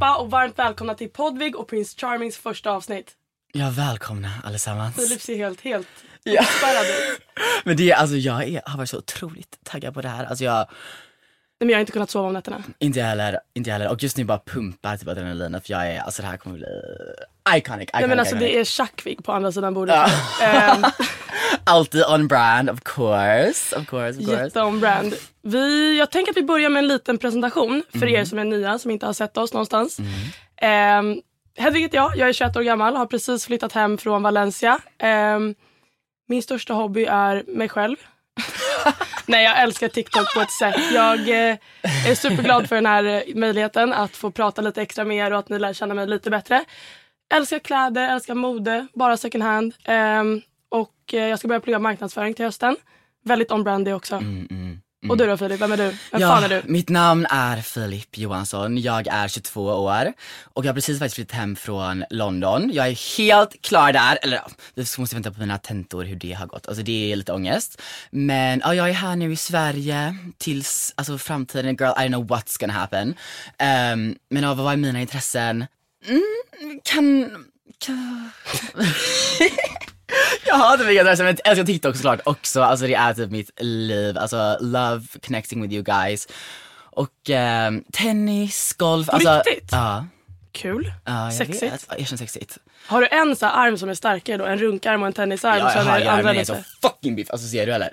Allihopa och varmt välkomna till Podvig och Prince Charmings första avsnitt. Ja, välkomna allesammans. Filip ser helt, helt Ja. Men det är, alltså jag är, har varit så otroligt taggad på det här. Alltså jag, men jag har inte kunnat sova om nätterna. inte jag heller, inte heller. Och just nu bara pumpar typ adrenalinet för jag är, alltså det här kommer bli iconic, iconic, Nej men alltså iconic. det är Tjackvig på andra sidan bordet. Ja. Ehm, Alltid on brand, of course. Of course, of course. Jätte on brand. Vi, jag tänker att vi börjar med en liten presentation för Mm. er som är nya som inte har sett oss någonstans. Mm. Hedvig heter jag, jag är 21 år gammal, har precis flyttat hem från Valencia. Ehm, min största hobby är mig själv. Nej jag älskar TikTok på ett sätt. Jag eh, är superglad för den här eh, möjligheten att få prata lite extra med er och att ni lär känna mig lite bättre. Älskar kläder, älskar mode, bara second hand. Ehm, och eh, jag ska börja plugga marknadsföring till hösten. Väldigt on-brand det mm, mm också. Och du då Filip, vem är du? Vem fan är du? mitt namn är Filip Johansson, jag är 22 år och jag har precis faktiskt flyttat hem från London. Jag är helt klar där, eller ja, vi måste vänta på mina tentor hur det har gått. Alltså det är lite ångest. Men ja, jag är här nu i Sverige tills, alltså framtiden, girl I don't know what's gonna happen. Um, men ja, vad är mina intressen? Mm, kan, kan... Jag hatar intressen men jag älskar TikTok såklart också. Alltså det är typ mitt liv. Alltså love connecting with you guys. Och ehm, tennis, golf. alltså, riktigt? Ja. Kul. ja jag Sexigt. Vet. Jag känner sexigt. Har du en så arm som är starkare då? En runkarm och en tennisarm? Ja, jag har är jag, andra men jag är så fucking biff. Alltså ser du eller?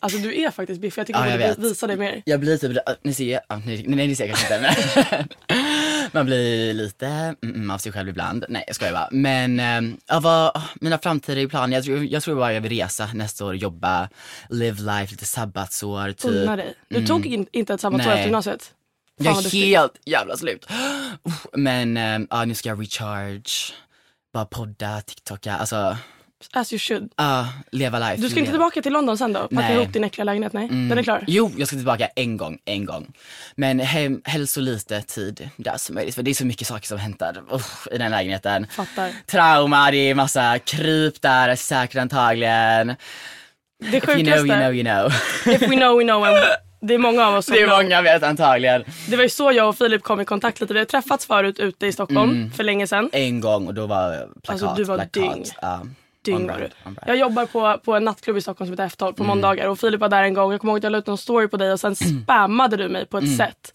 Alltså du är faktiskt biffig. Jag tycker Ja, du jag borde vet. visa det mer. Jag blir typ, ni ser, ja, nej, nej det ser jag kanske inte men man blir lite mm, mm, av sig själv ibland. Nej jag skojar bara. Men ehm, ja, vad, mina framtida planer, jag tror, jag tror bara jag vill resa nästa år, jobba, live life, lite sabbatsår typ. Unna dig. Du tog in, inte ett sabbatsår efter gymnasiet? Jag är helt jävla slut. Men ehm, ja, nu ska jag recharge, bara podda, tiktoka, alltså As you should. ja, leva life. Du ska inte leva. tillbaka till London sen då? Packa Nej. ihop din äckliga lägenhet? Nej, den är klar. Jo, jag ska tillbaka en gång, en gång. Men hem, helst så lite tid där som möjligt för det är så mycket saker som händer uff, i den lägenheten. Fattar. Trauma, det är massa kryp där, säkert antagligen. Det If you know, sjukaste, you know, you know. if we know we know. And det är många av oss som Det är många vet antagligen. Det var ju så jag och Filip kom i kontakt lite. Vi har träffats förut ute i Stockholm Mm. för länge sedan. En gång och då var plakat, Alltså, du var plakat. dyng. Ja, Dyng var du. Jag jobbar på, på en nattklubb i Stockholm som heter F12 Mm. på måndagar och Filip var där en gång. Jag kommer ihåg att jag la ut en story på dig och sen spammade du mig på ett Mm. sätt.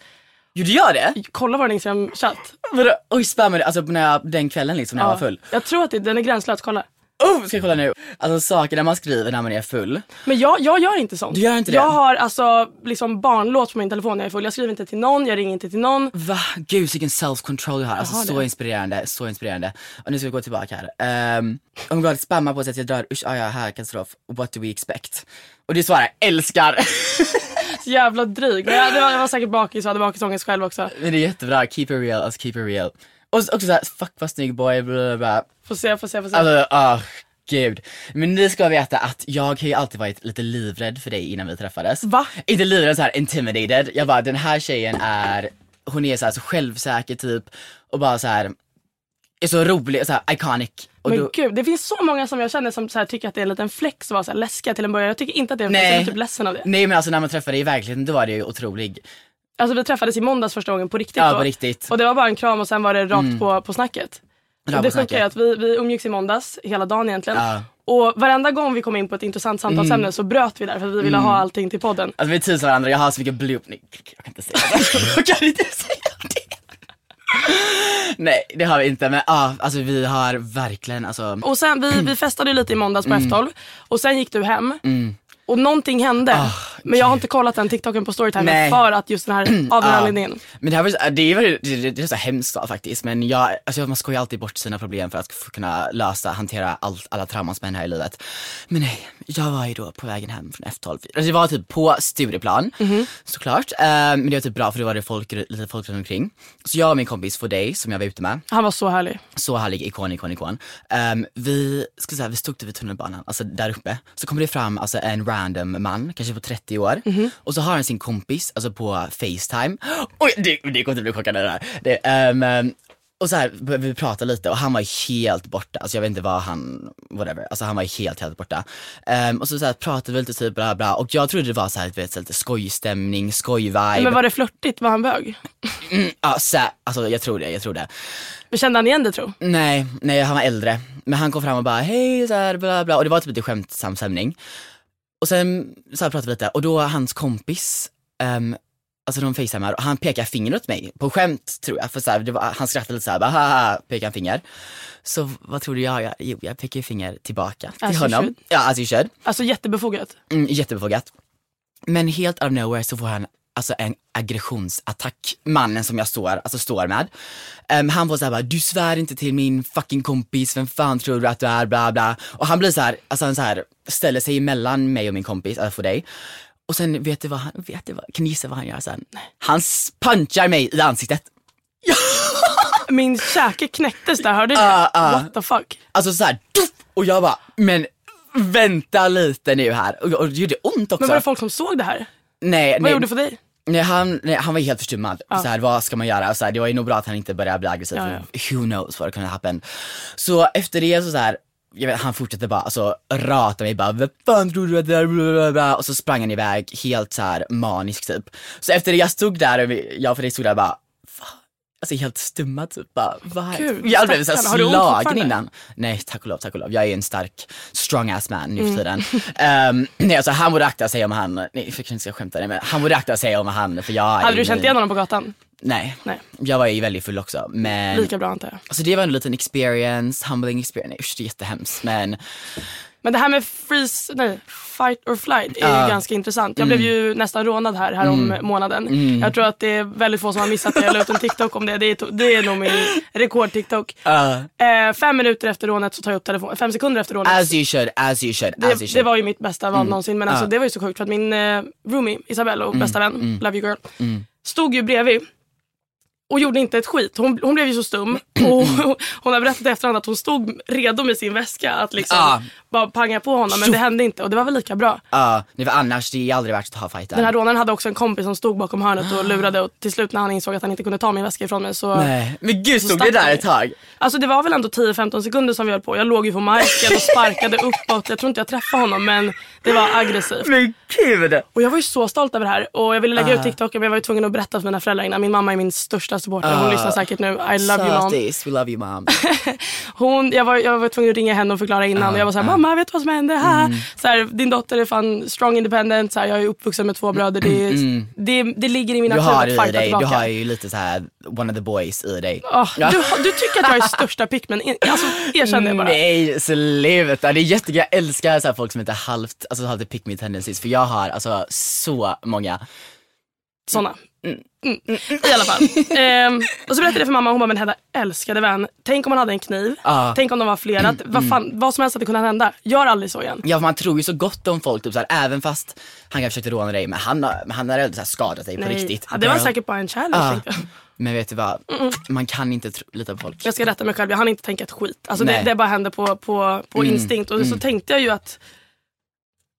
Gjorde jag det? Kolla vår Instagram-chatt. Vadå? Oj spammade, alltså när jag, den kvällen liksom när jag var full. Jag tror att det, den är gränslös, kolla. Oh, ska jag kolla nu? Alltså sakerna man skriver när man är full. Men jag, jag gör inte sånt. Du gör inte det? Jag har alltså liksom barnlåt på min telefon när jag är full. Jag skriver inte till någon, jag ringer inte till någon. Va? Gud vilken self-control du har. Alltså har så det. inspirerande, så inspirerande. Och nu ska vi gå tillbaka här. Um, oh my god, spamma på så att jag dör. Usch, ah, ja, här, katastrof. What do we expect? Och du svarar, älskar. Så jävla dryg. Men jag, jag var säkert bakis och hade bakisångest själv också. Men det är jättebra, keep it real, alltså keep it real. Och så- också såhär, fuck vad snygg boy, bla bla bla. Får se, får se, får se. Alltså, ah, gud. Men ni ska veta att jag har ju alltid varit lite livrädd för dig innan vi träffades. Va? Inte livrädd, så här intimidated. Jag bara, den här tjejen är, hon är så, här, så självsäker typ och bara så här är så rolig, så här iconic. Och men då, gud, det finns så många som jag känner som så här, tycker att det är en liten flex att vara så här läskiga till en början. Jag tycker inte att det är en flex, jag är typ ledsen av det. nej men alltså när man träffade dig i verkligheten då var det ju otrolig. Alltså vi träffades i måndags första gången på riktigt Ja då. på riktigt. Och det var bara en kram och sen var det rakt på, på snacket. Rakt det sjuka är att vi, vi umgicks i måndags hela dagen egentligen. Ja. Och varenda gång vi kom in på ett intressant samtalsämne så bröt vi där för att vi ville ha allting till podden. Alltså vi teasar varandra, jag har så mycket bloop, nej jag kan inte säga det. jag kan inte säga det. Nej det har vi inte men ja, alltså vi har verkligen alltså Och sen, vi, vi festade lite i måndags på F12 och sen gick du hem. Och någonting hände. men jag har inte kollat den TikToken på storytime för att just den här, av den här anledningen. Men det här var, så- det väl- det, det, det är så hemskt faktiskt men jag, alltså man skojar alltid bort sina problem för att kunna lösa, hantera allt, alla trauman som händer här i livet. Men nej, jag var ju då på vägen hem från F12. Alltså det var typ på Stureplan såklart. Eh, men det var typ bra för då var det folk, lite folk runt omkring. Så jag och min kompis Fodej som jag var ute med, Han var så härlig. så härlig, ikon, ikon, ikon. Um, vi, ska säga, vi stod vid tunnelbanan, alltså där uppe. Så kommer det fram alltså, en random man, kanske på 30 år. Och så har han sin kompis, alltså på Facetime. Oj, det, det kommer inte bli chockad det där. Det, ehm, och så här, vi prata lite och han var helt borta, alltså jag vet inte vad han, whatever, alltså han var helt helt borta. Ehm, och så, så här, pratade vi lite typ bla bla och jag trodde det var så här, vet, så här, lite skojstämning, skojvibe. Men var det flörtigt? Var han bög? Ja, så, här, alltså jag tror det, jag tror det. Men Kände han igen det tro? Nej, nej han var äldre. Men han kom fram och bara hej så här, bla bla och det var typ lite skämtsam stämning. Och sen så här pratade vi lite och då hans kompis, um, alltså de facetimar och han pekar finger åt mig på skämt tror jag. För så här, det var, han skrattade lite såhär, bara haha, pekar finger. Så vad tror du jag gör? Jo, jag pekar finger tillbaka till you honom. should. Ja, you should. Alltså jättebefogat. Mm, jättebefogat. Men helt out of nowhere så får han alltså en aggressionsattack, mannen som jag står, alltså står med. Ehm, han får såhär bara, du svär inte till min fucking kompis, vem fan tror du att du är, bla bla. Och han blir så här, alltså han så här, ställer sig emellan mig och min kompis, alltså för dig. Och sen vet du vad han, vet du vad, kan du gissa vad han gör sen? Han punchar mig i ansiktet. Min käke knäcktes där, hörde du det? ah. What the fuck? Alltså så här, tuff, och jag bara, men vänta lite nu här. Och, och det gjorde ont också. Men var det folk som såg det här? nej, Vad nej, gjorde det för dig? Nej han, nej, han var helt förstummad. Så här, vad ska man göra? Så här, det var ju nog bra att han inte började bli aggressiv. Ja, för Who knows what could happen. Så efter det så, så här, jag vet, han fortsatte bara alltså, rata mig bara, vad fan tror du att det är? Och så sprang han iväg helt så här manisk typ. Så efter det jag stod där, och jag för dig stod där bara, "Va?" Alltså helt stumma typ. Bara, vad? Gud, jag blev så här slagen innan. Nej tack och lov, tack och lov. Jag är en stark, strong ass man nu Mm. för tiden. Ehm, nej alltså han borde akta sig om han, nej jag kanske inte ska skämta, nej, men han borde akta sig om han för jag Hade du känt igen honom på gatan? Nej. Nej. Jag var ju väldigt full också men Lika bra antar jag. Alltså det var en liten experience, humbling experience, nej usch det är jättehemskt men Men det här med freeze, nej, fight or flight är ju ganska intressant. Jag blev ju nästan rånad här, här om månaden. Jag tror att det är väldigt få som har missat det. Jag la ut en TikTok om det. Det är, det är nog min rekord-TikTok. uh, Eh, fem minuter efter rånet så tar jag upp telefonen. Fem sekunder efter rånet. as you should, as you should, as you det, should. det var ju mitt bästa val någonsin. Men alltså, Ja. det var ju så sjukt för att min eh, roomie Isabelle och bästa vän, love you girl, stod ju bredvid och gjorde inte ett skit. Hon, hon blev ju så stum och hon har berättat i efterhand att hon stod redo med sin väska att liksom Ja. Bara panga på honom men det hände inte och det var väl lika bra. Ja, nej för annars det är aldrig värt att ta fighten. Den här rånaren hade också en kompis som stod bakom hörnet och lurade och till slut när han insåg att han inte kunde ta min väska ifrån mig så Nej, men gud stod det där ett tag? Alltså det var väl ändå 10-15 sekunder som vi höll på. Jag låg ju på marken och sparkade uppåt. Jag tror inte jag träffade honom men det var aggressivt. Men gud! Och jag var ju så stolt över det här och jag ville lägga Ah. ut TikTok men jag var ju tvungen att berätta för mina föräldrar innan. Min mamma är min största supporter. Hon Ah. lyssnar säkert nu. I love you mom. Sötis, we love you mom. Hon, jag, var, jag var tvungen att ringa henne och förklara innan. och jag var såhär, mamma vet du vad som hände? Ha. Mm. Så här, din dotter är fan strong independent. Så här, jag är uppvuxen med två bröder. Det, är- det, det ligger i min Mm. Du natur att fighta dig, tillbaka. du har ju lite så här one of the boys i dig. Åh, du, har- du tycker att jag är största pickman. Alltså erkänn det bara. Nej sluta, det är jättekul. Jag älskar så här folk som inte halvt, alltså har lite pick me tendencies för jag har alltså så många. Såna. Mm. I alla fall. Ehm, och så berättade jag för mamma och hon bara, men Hedda älskade vän. Tänk om man hade en kniv. Ja. Tänk om de var flera. Att, vad, fan, vad som helst hade kunnat hända. Gör aldrig så igen. Ja för man tror ju så gott om folk typ så här, även fast han kanske försökte råna dig men han har, men han har så här skadat dig på riktigt. Ja, det var säkert bara en challenge. Ja. tänkte jag. Men vet du vad, man kan inte tro, lita på folk. Jag ska rätta mig själv, jag hann inte tänka ett skit. Alltså det, Nej. det bara hände på, på, på Mm, instinkt. Och så tänkte jag ju att,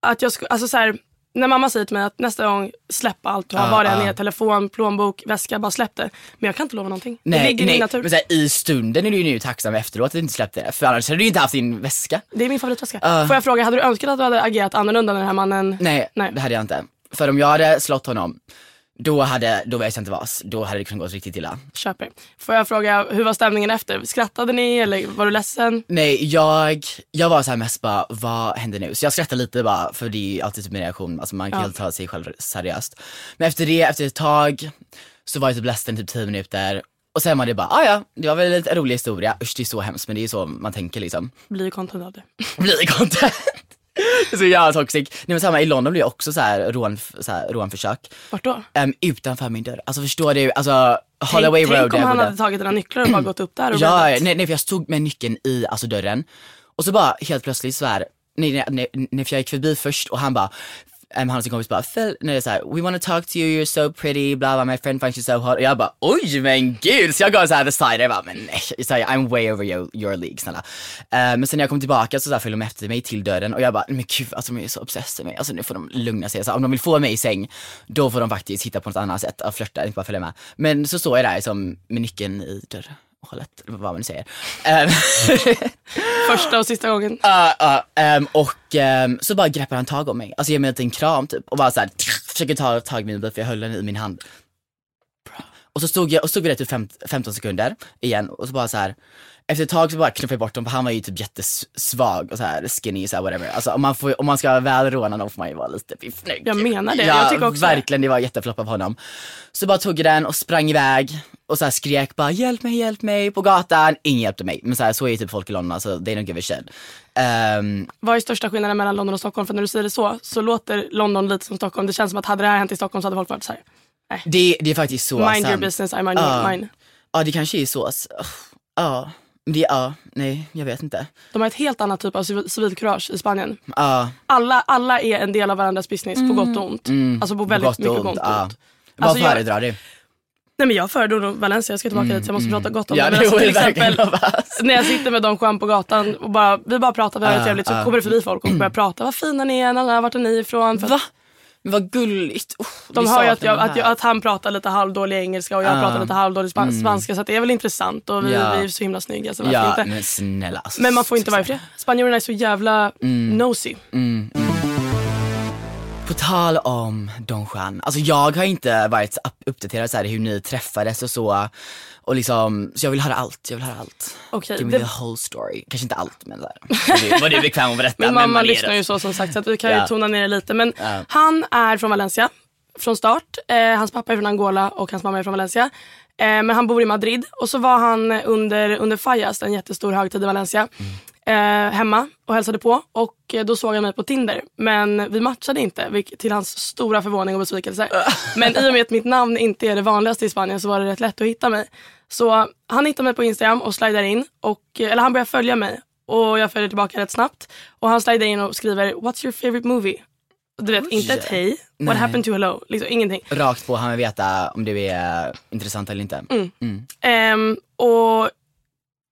att jag skulle, alltså så här, när mamma säger till mig att nästa gång släppa allt du har, Ja, vad det än är, telefon, plånbok, väska, bara släpp det. Men jag kan inte lova någonting. det Nej, ligger i min nej, natur. men här, i stunden är du ju nu tacksam efteråt att du inte släppte det. För annars hade du ju inte haft din väska. Det är min favoritväska. Ja. Får jag fråga, hade du önskat att du hade agerat annorlunda när den här mannen... Nej, Nej. det hade jag inte. För om jag hade slått honom, då hade, då vet jag inte vad, då hade det kunnat gå riktigt illa. Köper. Får jag fråga, hur var stämningen efter? Skrattade ni eller var du ledsen? Nej, jag, jag var så här mest bara, vad händer nu? Så jag skrattade lite bara, för det är ju alltid typ min reaktion, alltså man kan Ja. helt ta sig själv seriöst. Men efter det, efter ett tag, så var jag typ ledsen typ 10 minuter. Och sen var det bara, ah ja, det var väl en rolig historia. Usch det är så hemskt men det är så man tänker liksom. Blir content av det. Blir content? Så jävla toxic. Nej men samma, i London blev det också så här, rån, så här rånförsök. Vart då? Um, utanför min dörr. Alltså förstår du, alltså Holloway tänk, Road tänk om han jag hade tagit dina nycklar och bara gått upp där och Ja, nej, nej för jag stod med nyckeln i alltså dörren och så bara helt plötsligt så här, nej, nej, nej, nej för jag gick förbi först och han bara Um, han och sin kompis bara, Phil, nej, det är så här, we wanna talk to you, you're so pretty, bla bla, my friend finds you so hot. Och jag bara, oj men gud! Så jag gav så här the side, jag bara, men nej, så här, I'm way over your, your league snälla. Uh, men sen när jag kom tillbaka så, så här, följde de efter mig till dörren och jag bara, men gud alltså de är så obsessed med mig, alltså nu får de lugna sig. Så här, om de vill få mig i säng, då får de faktiskt hitta på något annat sätt att flörta, inte bara följa med. Men så står jag där som med nyckeln i dörren eller vad man säger. Ehm, Första och sista gången. Ja, ja, ehm, och ehm, så bara greppar han tag om mig, alltså ger mig en liten kram typ och bara såhär försöker ta tag i min bil för jag höll den i min hand. Och så stod jag och stod vi där typ fem, 15 sekunder igen och så bara så här. Efter ett tag så bara knuffade jag bort dem för han var ju typ jättesvag och så här skinny så här whatever. Alltså om man, får, om man ska väl råna någon får man ju vara lite piffnig. Jag menar det. Ja, Jag tycker också verkligen det var jätteflopp av honom. Så bara tog jag den och sprang iväg och så här skrek bara hjälp mig, hjälp mig på gatan. Ingen hjälpte mig. Men så, här, så är ju typ folk i London, så they don't give a shit. Ehm, Vad är största skillnaden mellan London och Stockholm? För när du säger det så, så låter London lite som Stockholm. Det känns som att hade det här hänt i Stockholm så hade folk varit såhär, det, det är faktiskt så mind your sant. business, I mind Ja. mine. Ja det kanske är så. Ja, men det, ja, nej jag vet inte. De har ett helt annat typ av civil- civilkurage i Spanien. Ja, Alla, alla är en del av varandras business på gott och ont. Alltså på väldigt och mycket ont, gott och ont. vad Alltså, föredrar du? Nej men jag föredrar nog Valencia, jag ska tillbaka dit så jag måste prata gott om Ja det. Men alltså, till exempel när jag sitter med Don Juan på gatan och bara, vi bara pratar, vi har det Ah, trevligt så ah. kommer det förbi folk och börjar prata. Vad fina ni är, alla, vart är ni ifrån? För Va? Men vad gulligt. Oh, De hör ju att, jag, att, jag, att han pratar lite halvdålig engelska och jag Ah. pratar lite halvdålig span- spanska så det är väl intressant och vi, Ja. vi är så himla snygga så Ja inte? men snälla. Men man får inte vara i fred. Spanjorerna är så jävla nosy. På tal om Don Juan, alltså jag har inte varit upp- uppdaterad så här hur ni träffades och så. Och liksom, så jag vill höra allt, jag vill höra allt. Okej, Give me det- the whole story. Kanske inte allt men så här. Vad du- är bekväm att berätta. Min mamma lyssnar ju så som sagt så att vi kan ju Ja. tona ner det lite. Men Ja. han är från Valencia från start. Eh, hans pappa är från Angola och hans mamma är från Valencia. Eh, men han bor i Madrid och så var han under, under Fallas, en jättestor högtid i Valencia, eh, hemma och hälsade på. Och eh, då såg han mig på Tinder. Men vi matchade inte, vilket, till hans stora förvåning och besvikelse. men i och med att mitt namn inte är det vanligaste i Spanien så var det rätt lätt att hitta mig. Så han hittade mig på Instagram och slidar in. Och, eller han börjar följa mig och jag följer tillbaka rätt snabbt. Och han slidar in och skriver “What's your favorite movie?” Du vet, inte ett hej. What Nej. happened to hello? Liksom, ingenting. Rakt på, han vill veta om du är intressant eller inte. Mm. Ehm, och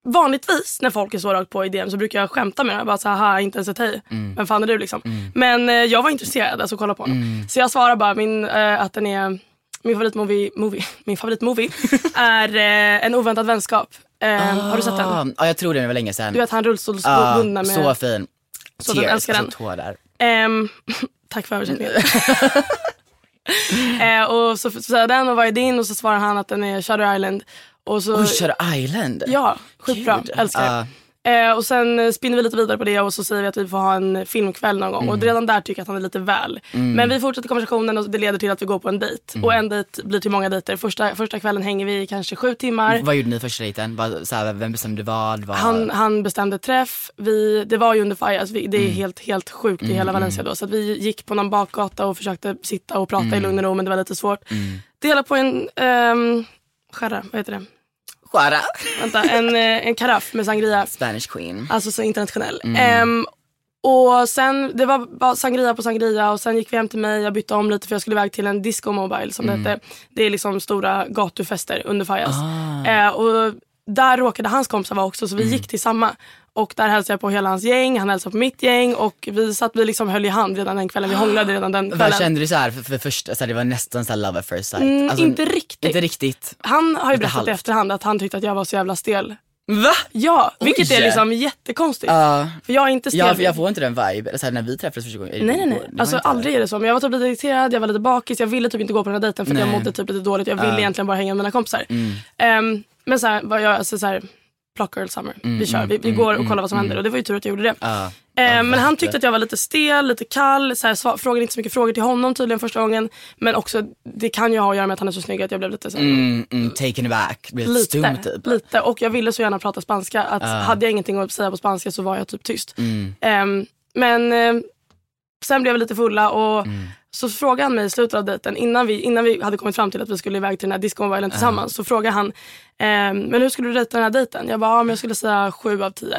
vanligtvis när folk är så rakt på i DM så brukar jag skämta med det. Bara så här, "Haha, inte ens ett hej. Vem fan är du liksom? Men eh, jag var intresserad, alltså kolla på honom. Så jag svarar bara min, eh, att den är min favoritmovie, movie, min favoritmovie är eh, En oväntad vänskap. Ehm, har du sett den? Ah, Ja jag tror det var länge sedan. Du vet han Ah, rullstolsbundna med... Så fin. Så Tears, älskar alltså den. tårar. Ehm, tack för översättningen. eh, och så säger jag den och vad är din? Och så svarar han att den är Shutter Island. Och så, Oj, Shutter Island. Ja, skitbra. Gud. Älskar det. Eh, och sen eh, spinner vi lite vidare på det och så säger vi att vi får ha en filmkväll någon gång. Mm. Och redan där tycker jag att han är lite väl. Men vi fortsätter konversationen och det leder till att vi går på en dejt. Mm. Och en dejt blir till många dejter. Första, första kvällen hänger vi i kanske sju timmar. Vad gjorde ni första dejten? Vad- Så här, vem bestämde vad? vad? Han, han bestämde träff. Vi, det var ju under fire. Alltså vi, det är Mm. helt, helt sjukt i hela Valencia då. Så vi gick på någon bakgata och försökte sitta och prata Mm. i lugn och ro men det var lite svårt. Dela på en um, skärra, vad heter det? Skära. Vänta, en, eh, en karaff med sangria. Spanish queen. Alltså så internationell. Mm. Ehm, och sen, det var sangria på sangria och sen gick vi hem till mig. Jag bytte om lite för jag skulle iväg till en disco mobile som Mm. det hette. Det är liksom stora gatufester under Fajas. Ah. Eh, och där råkade hans kompisar vara också så Mm. vi gick till samma. Och där hälsade jag på hela hans gäng, han hälsade på mitt gäng och vi satt vi liksom höll i hand redan den kvällen. Vi hånglade redan den Vad kvällen. kände du så här för, för första, så här, det var nästan så här love at first sight? Mm, Alltså, inte riktigt. Inte riktigt. Han har ju berättat i halvt. efterhand att han tyckte att jag var så jävla stel. Va? Ja, vilket Oj. är liksom jättekonstigt. Ja. För jag är inte stel. Ja, för jag får inte den vibe, så här, när vi träffades första gången. Nej nej nej. Alltså aldrig är det så. Men jag var typ lite irriterad, jag var lite bakis, jag ville typ inte gå på den här dejten för att jag mådde typ lite dåligt. Jag ville Ja. egentligen bara hänga med mina kompisar. Mm. Ehm, men så här, var jag, alltså så här, Pluck Girl Summer. vi kör, vi, vi mm, går och mm, kollar vad som händer och det var ju tur att jag gjorde det. Ehm, Ja, men han tyckte att jag var lite stel, lite kall, så här, sva- frågade inte så mycket frågor till honom tydligen första gången. Men också, det kan ju ha att göra med att han är så snygg att jag blev lite så Mm, mm, taken aback, lite Lite, stum typ. lite. Och jag ville så gärna prata spanska. Att Hade jag ingenting att säga på spanska så var jag typ tyst. Mm. Ehm, men ehm, sen blev vi lite fulla och Mm. Så frågade han mig i slutet av dejten, innan vi, innan vi hade kommit fram till att vi skulle iväg till den här discomobilen tillsammans, så frågade han, ehm, men hur skulle du dejta den här dejten? Jag bara, ja, men jag skulle säga sju av tio.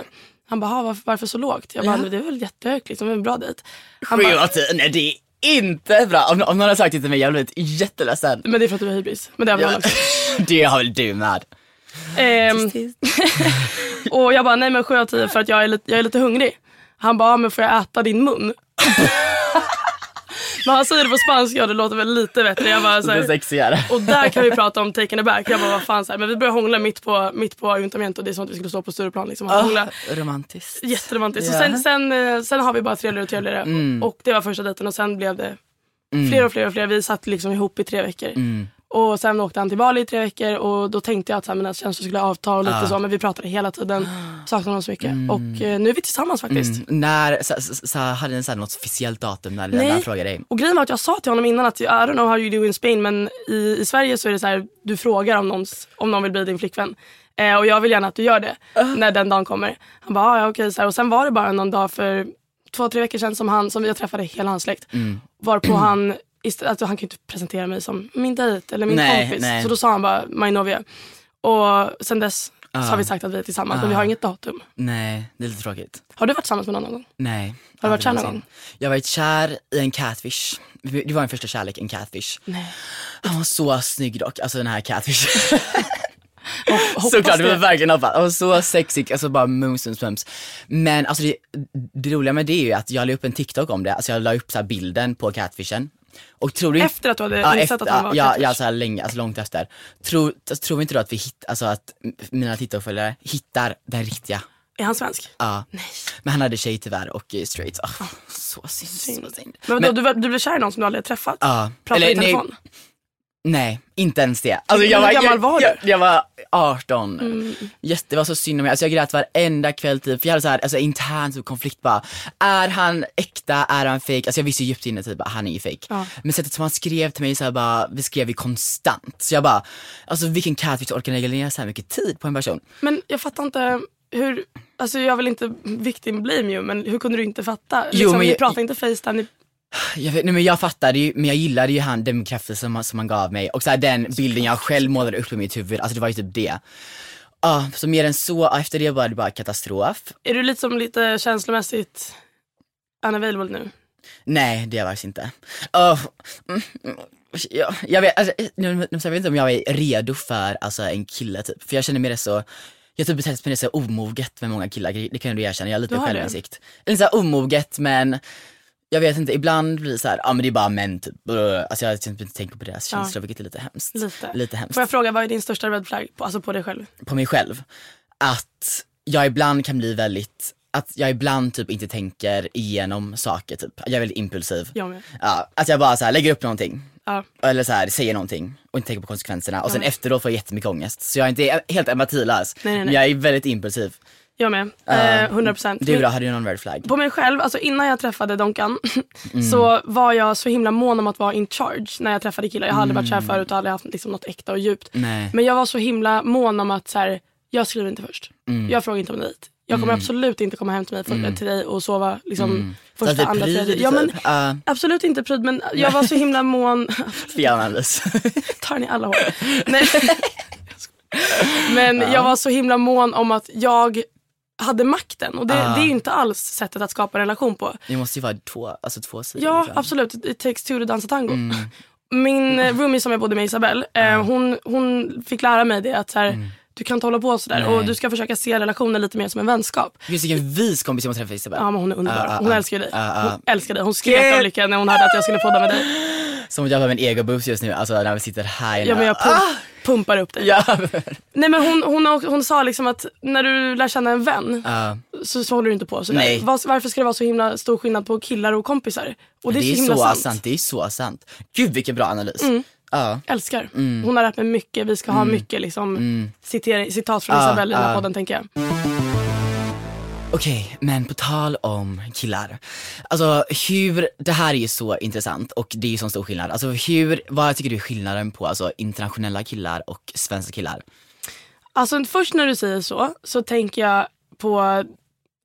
Han bara, "Ha, varför, varför så lågt? Jag bara, Ja. "Men det är väl jättehögt, liksom, det är en bra dejt. Han Sju av tio, nej det är inte bra. Om, om någon har sagt det till mig, jag blir jätteledsen. men det är för att du har hybris. Men det har väl också. det har väl du med. Ehm, och jag bara, nej men sju av tio för att jag är lite, jag är lite hungrig. Han bara, "Ja, men får jag äta din mun? men han säger det på spanska och det låter väl lite bättre. Jag bara, så Det är här, sexigare. och där kan vi prata om taken aback. Jag bara, vad fan, så här, men vi började hångla mitt på, mitt på Ayuntamiento. Det är som att vi skulle stå på Stureplan. Liksom, och hångla. Ah, romantiskt. Jätteromantiskt. Så sen, sen, eh, sen har vi bara trevligare och trevligare. Mm. Och det var första dejten och sen blev det fler och fler och fler. Vi satt liksom ihop i tre veckor. Mm. Och sen åkte han till Bali i tre veckor och då tänkte jag att så här, mina känslor skulle avta och lite Ah. så. Men vi pratade hela tiden. Saknade honom så mycket. Och eh, nu är vi tillsammans faktiskt. Mm. När, så, så, så, hade ni så här något speciellt datum när, Nej. när han frågade dig? Och grejen var att jag sa till honom innan att I don't know how you do in Spain men i, i Sverige så är det så här, du frågar om, någons, om någon vill bli din flickvän. Eh, och jag vill gärna att du gör det när den dagen kommer. Han bara, "Ah, ja okej. Här, och sen var det bara någon dag för två, tre veckor sedan som han, som jag träffade hela hans släkt. Varpå han, alltså, han kan ju inte presentera mig som min dejt eller min Nej, kompis. nej. Så då sa han bara, my novia. Och sen dess så Ah. har vi sagt att vi är tillsammans men vi har inget datum. Nej, det är lite tråkigt. Har du varit tillsammans med någon någon gång? Nej. Har du varit kär någon någonsin. Jag har varit kär i en catfish. Det var min första kärlek, en catfish. Nej. Han var så snygg dock, alltså den här catfish. Såklart, det var verkligen hoppas. Han var så sexig, alltså bara mums, mums. Men alltså det, det roliga med det är ju att jag la upp en TikTok om det, alltså jag la upp så bilden på catfishen. Och tror du Efter att du hade Ja, insett efter, att han var ja, ja, så här länge, alltså långt efter. Tror, alltså, tror inte du att vi hitt, alltså att mina TikTok-följare hittar den riktiga? Är han svensk? Ja. Men han hade tjej tyvärr och eh, straight. Oh, så synd, så synd. Men, vadå, du, du blev kär i någon som du aldrig träffat? Ja. Pratar i Eller, nej, telefon? Nej, inte ens det. Alltså, Hur gammal var jag, jag, jag var 18. Yes, det var så synd om mig. Alltså, jag grät varenda kväll typ. För jag hade så här, alltså, intern typ, konflikt bara. Är han äkta? Är han fake? Alltså jag visste ju djupt inne typ att han är ju fake. Ja. Men sättet som han skrev till mig så här, bara, vi skrev ju konstant. Så jag bara, alltså vilken catfish orkar lägga ner så här mycket tid på en person? Men jag fattar inte hur, alltså jag vill inte victim blame you men hur kunde du inte fatta? Jo, liksom, men ni jag- pratar inte facetime, ni, Jag, vet, nej, men jag fattade ju, men jag gillade ju han, den kraften som, som han gav mig. Och så här, den bilden jag själv målade upp i mitt huvud, alltså det var ju typ det. Ja, så mer än så, efter det var det bara katastrof. är du lite som lite känslomässigt unavailable nu? Nej, det är jag faktiskt inte. Oh, mm, mm, jag, jag vet, alltså, nu, nu, jag vet inte om jag är redo för alltså, en kille typ. För jag känner mig rätt så, jag typ betett mig så omoget med många killar, det kan du erkänna, jag har lite har självinsikt. Lite så här omoget men jag vet inte, ibland blir det så här, ja men det är bara män typ. Alltså jag inte tänker på deras Ja. känslor vilket är lite hemskt. Lite. Lite hemskt. Får jag fråga, vad är din största red flag på, alltså på dig själv? På mig själv. Att jag ibland kan bli väldigt att jag ibland typ inte tänker igenom saker typ. Jag är väldigt impulsiv. Jag med. Ja, att jag bara så här, lägger upp någonting. Ja. Eller så här, säger någonting och inte tänker på konsekvenserna och sen Ja. efteråt får jag jättemycket ångest. Så jag är inte helt empatilös. Nej, nej, nej. Men jag är väldigt impulsiv. Jag med. Eh, 100 procent. Du då, hade du någon red flag? På mig själv, alltså innan jag träffade Donkan Mm. så var jag så himla mån om att vara in charge när jag träffade killar. Jag har aldrig varit Mm. kär förut och aldrig haft liksom något äkta och djupt. Nej. Men jag var så himla mån om att så här, jag skriver inte först. Mm. Jag frågar inte om dit. Jag kommer absolut inte komma hem till mig för, till dig och sova liksom, Så första, det andra, tredje. typ, Ja, men, uh, absolut inte pryd men jag var så himla mån. Fianalys. tar ni alla hår. Nej. Men jag var så himla mån om att jag hade makten och det, Ah. det är inte alls sättet att skapa en relation på. det måste ju vara två, alltså två sidor. Ja liksom. absolut, it takes two to dansa tango. Mm. Min eh, roomie som jag bodde med Isabelle, eh, hon, hon fick lära mig det att så här, du kan inte hålla på sådär Mm. Nej. och du ska försöka se relationen lite mer som en vänskap. Just vilken vis kompis jag måste träffa Isabel. Ja men hon är underbar, Ah, ah, hon ah. älskar dig. Ah, ah. Hon älskar dig, hon skrek av lycka när hon hörde att jag skulle podda med dig. Som att jag har en ego boost just nu, alltså när vi sitter här inne. Ja men jag pump, pumpar upp dig. Ja. Nej men hon, hon, har- hon sa liksom att när du lär känna en vän Ja. så, så håller du inte på sådär. Nej. Var, varför ska det vara så himla stor skillnad på killar och kompisar? Och det det är så himla så sant. sant. det är så sant. Gud vilken bra analys. Ja. Älskar. Mm. Hon har lärt mig mycket. Vi ska ha mycket liksom, citer, citat från Ja, Isabelle i den här podden tänker jag. Okej, men på tal om killar. Alltså hur, det här är ju så intressant och det är ju så stor skillnad. Alltså hur, vad tycker du är skillnaden på alltså, internationella killar och svenska killar? Alltså först när du säger så, så tänker jag på